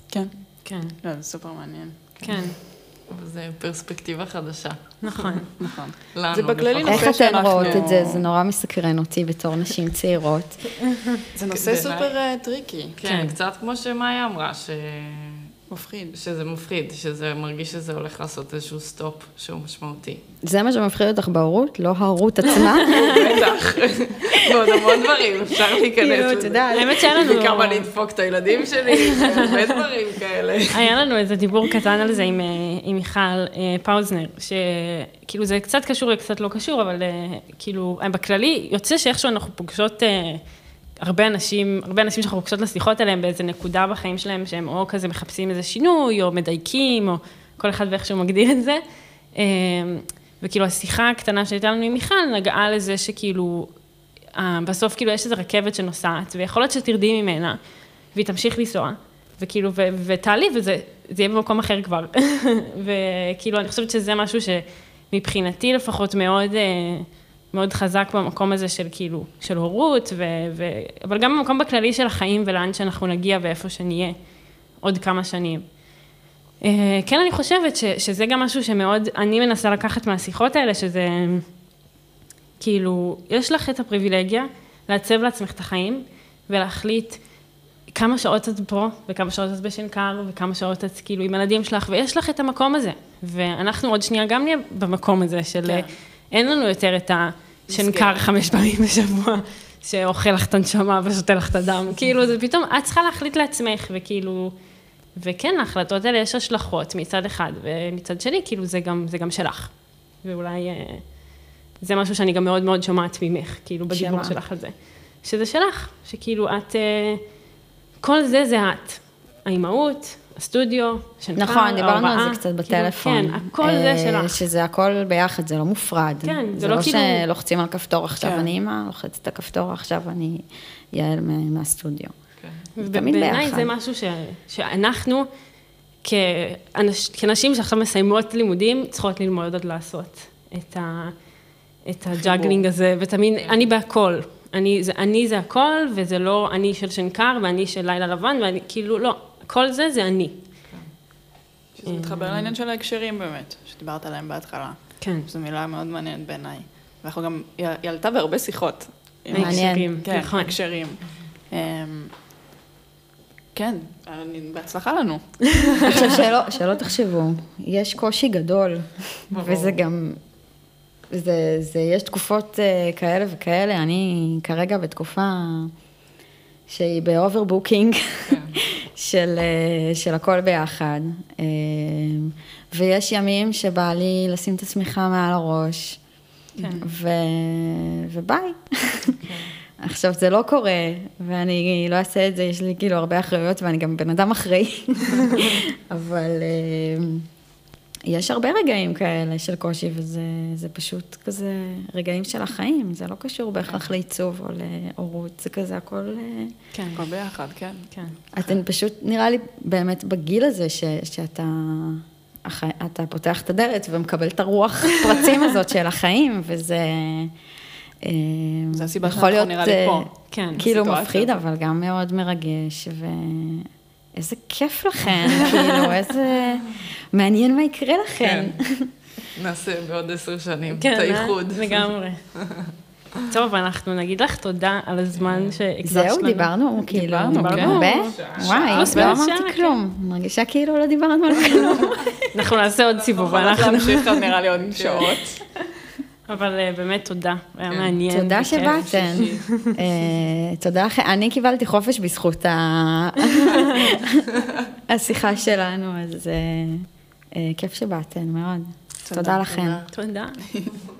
Speaker 3: כן.
Speaker 1: כן,
Speaker 3: לא, זה סופר מעניין.
Speaker 1: כן,
Speaker 4: וזו פרספקטיבה חדשה.
Speaker 1: נכון.
Speaker 3: נכון.
Speaker 4: לנו
Speaker 3: זה בכללי
Speaker 4: לפחות.
Speaker 2: איך
Speaker 3: נושא
Speaker 2: אתן
Speaker 3: שאנחנו-
Speaker 2: רואות את זה? זה נורא מסקרן אותי בתור נשים צעירות.
Speaker 3: זה נושא סופר אה, טריקי.
Speaker 4: כן,
Speaker 1: כן.
Speaker 4: קצת כמו שמאיה אמרה, ש...
Speaker 3: מפחיד.
Speaker 4: שזה מפחיד, שזה מרגיש שזה הולך לעשות איזשהו stop שהוא משמעותי.
Speaker 2: זה מה שמפחיד אותך בהורות? לא ההורות עצמה?
Speaker 4: בטח. ועוד המון דברים, אפשר להיכנס
Speaker 2: כאילו, את. יודעת.
Speaker 1: האמת שהיה לנו...
Speaker 4: וכמה אני אדפוק את הילדים שלי, הרבה דברים כאלה.
Speaker 1: היה לנו איזה דיבור קטן על זה עם, אה, מיכל אה, פאוזנר, שכאילו זה קצת קשור וקצת לא קשור, אבל אה, כאילו, בכללי, יוצא שאיכשהו אנחנו פוגשות הרבה אנשים, הרבה אנשים שאנחנו פוגשות לשיחות עליהם באיזה נקודה בחיים שלהם, שהם או כזה מחפשים איזה שינוי, או מדייקים, או כל אחד ואיך שהוא מגדיר את זה. אה, וכאילו השיחה הקטנה שהייתה לנו עם מיכל נגעה לזה שכאילו, אה, בסוף כאילו יש איזו רכבת שנוסעת, ויכול להיות שתרדי ממנה, והיא תמשיך לנסוע, וכאילו, ותעלי, וזה זה יהיה במקום אחר כבר. וכאילו, אני חושבת שזה משהו שמבחינתי לפחות מאוד, אה, מאוד חזק במקום הזה של כאילו, של הורות, ו- ו- אבל גם במקום בכללי של החיים ולאן שאנחנו נגיע ואיפה שנהיה עוד כמה שנים. אה, כן, אני חושבת ש- שזה גם משהו שמאוד, אני מנסה לקחת מהשיחות האלה, שזה כאילו, יש לך את הפריבילגיה לעצב לעצמך את החיים ולהחליט כמה שעות את פה, וכמה שעות את בשנקר, וכמה שעות את כאילו עם הילדים שלך, ויש לך את המקום הזה. ואנחנו עוד שנייה גם נהיה במקום הזה של
Speaker 3: כן.
Speaker 1: אין לנו יותר את השנקר חמש פעמים בשבוע, שאוכל לך את הנשמה ושותה לך את הדם. כאילו, זה פתאום, את צריכה להחליט לעצמך, וכאילו, וכן, להחלטות האלה יש השלכות מצד אחד, ומצד שני, כאילו, זה גם, זה גם שלך. ואולי אה, זה משהו שאני גם מאוד מאוד שומעת ממך, כאילו, בדיבור
Speaker 2: שמה?
Speaker 1: שלך על זה. שזה שלך, שכאילו את, אה, כל זה זה את. האימהות, הסטודיו, שנקר,
Speaker 2: נכון, דיברנו על זה קצת
Speaker 1: כאילו,
Speaker 2: בטלפון.
Speaker 1: כן, הכל זה
Speaker 2: אה,
Speaker 1: שלך.
Speaker 2: שזה הכל ביחד, זה לא מופרד.
Speaker 1: כן, זה
Speaker 2: זה
Speaker 1: לא
Speaker 2: לא
Speaker 1: כאילו-
Speaker 2: שלוחצים על כפתור עכשיו
Speaker 3: כן.
Speaker 2: אני אימא, לוחצת את הכפתור עכשיו אני יעל מה- מהסטודיו.
Speaker 4: כן.
Speaker 2: זה תמיד
Speaker 1: ובעיניי
Speaker 2: ביחד.
Speaker 1: זה משהו ש, שאנחנו, כאנש, כנשים שעכשיו מסיימות לימודים, צריכות ללמוד עוד לעשות את, ה, את ה juggling הזה, ותמיד, אני בהכל. אני זה, אני זה הכל, וזה לא אני של שנקר, ואני של לילה לבן, ואני, כאילו, לא, כל זה זה אני.
Speaker 3: שזה מתחבר לעניין של ההקשרים באמת, שדיברת עליהם בהתחלה.
Speaker 1: כן.
Speaker 3: זו מילה מאוד מעניינת בעיניי. ואנחנו גם, היא עלתה בהרבה שיחות.
Speaker 2: מעניין.
Speaker 3: כן,
Speaker 1: נכון.
Speaker 3: הקשרים. אמ, כן, אני- בהצלחה לנו.
Speaker 2: עכשיו, שלא, שלא תחשבו, יש קושי גדול. וזה גם, זה, זה, יש תקופות אה, כאלה וכאלה, אני כרגע בתקופה שהיא ב overbooking של, אה, של הכל ביחד, אה, ויש ימים שבא לי לשים את השמיכה מעל הראש,
Speaker 1: כן.
Speaker 2: ו... וביי. עכשיו, זה לא קורה, ואני לא אעשה את זה, יש לי כאילו הרבה אחריות, ואני גם בן אדם אחראי, אבל אה, יש הרבה רגעים כאלה של קושי, וזה זה פשוט כזה רגעים של החיים, זה לא קשור בהכרח לעיצוב או להורות, זה כזה הכל... אה,
Speaker 1: כן,
Speaker 3: הכל ביחד, כן.
Speaker 1: כן.
Speaker 2: אתן פשוט, נראה לי, באמת בגיל הזה, ש, שאתה הח, אתה פותח את הדלת ומקבל את הרוח פרצים הזאת של החיים, וזה... אה,
Speaker 3: זה הסיבה שאנחנו נראה לי
Speaker 2: אה,
Speaker 3: פה.
Speaker 1: כן,
Speaker 2: כאילו מפחיד. אבל גם מאוד מרגש, ואיזה כיף לכן, כאילו, איזה... מעניין מה יקרה לכן.
Speaker 4: נעשה בעוד עשר שנים
Speaker 1: כן,
Speaker 4: את האיחוד.
Speaker 1: אה? לגמרי. טוב, אנחנו נגיד לך תודה על הזמן שהקדשת לנו.
Speaker 2: זהו, דיברנו, כאילו,
Speaker 3: דיברנו, כן.
Speaker 2: הרבה? וואי, לא אמרתי כלום. מרגישה כאילו לא דיברנו על כלום.
Speaker 1: אנחנו נעשה עוד סיבוב, אנחנו...
Speaker 3: עוד נראה לי עוד שעות.
Speaker 1: אבל אה, באמת תודה, היה מעניין.
Speaker 2: תודה. שבאתן. אה, תודה לכם. אני קיבלתי חופש בזכות ה- השיחה שלנו, אז אה, כיף שבאתן מאוד. תודה לכם.
Speaker 1: תודה.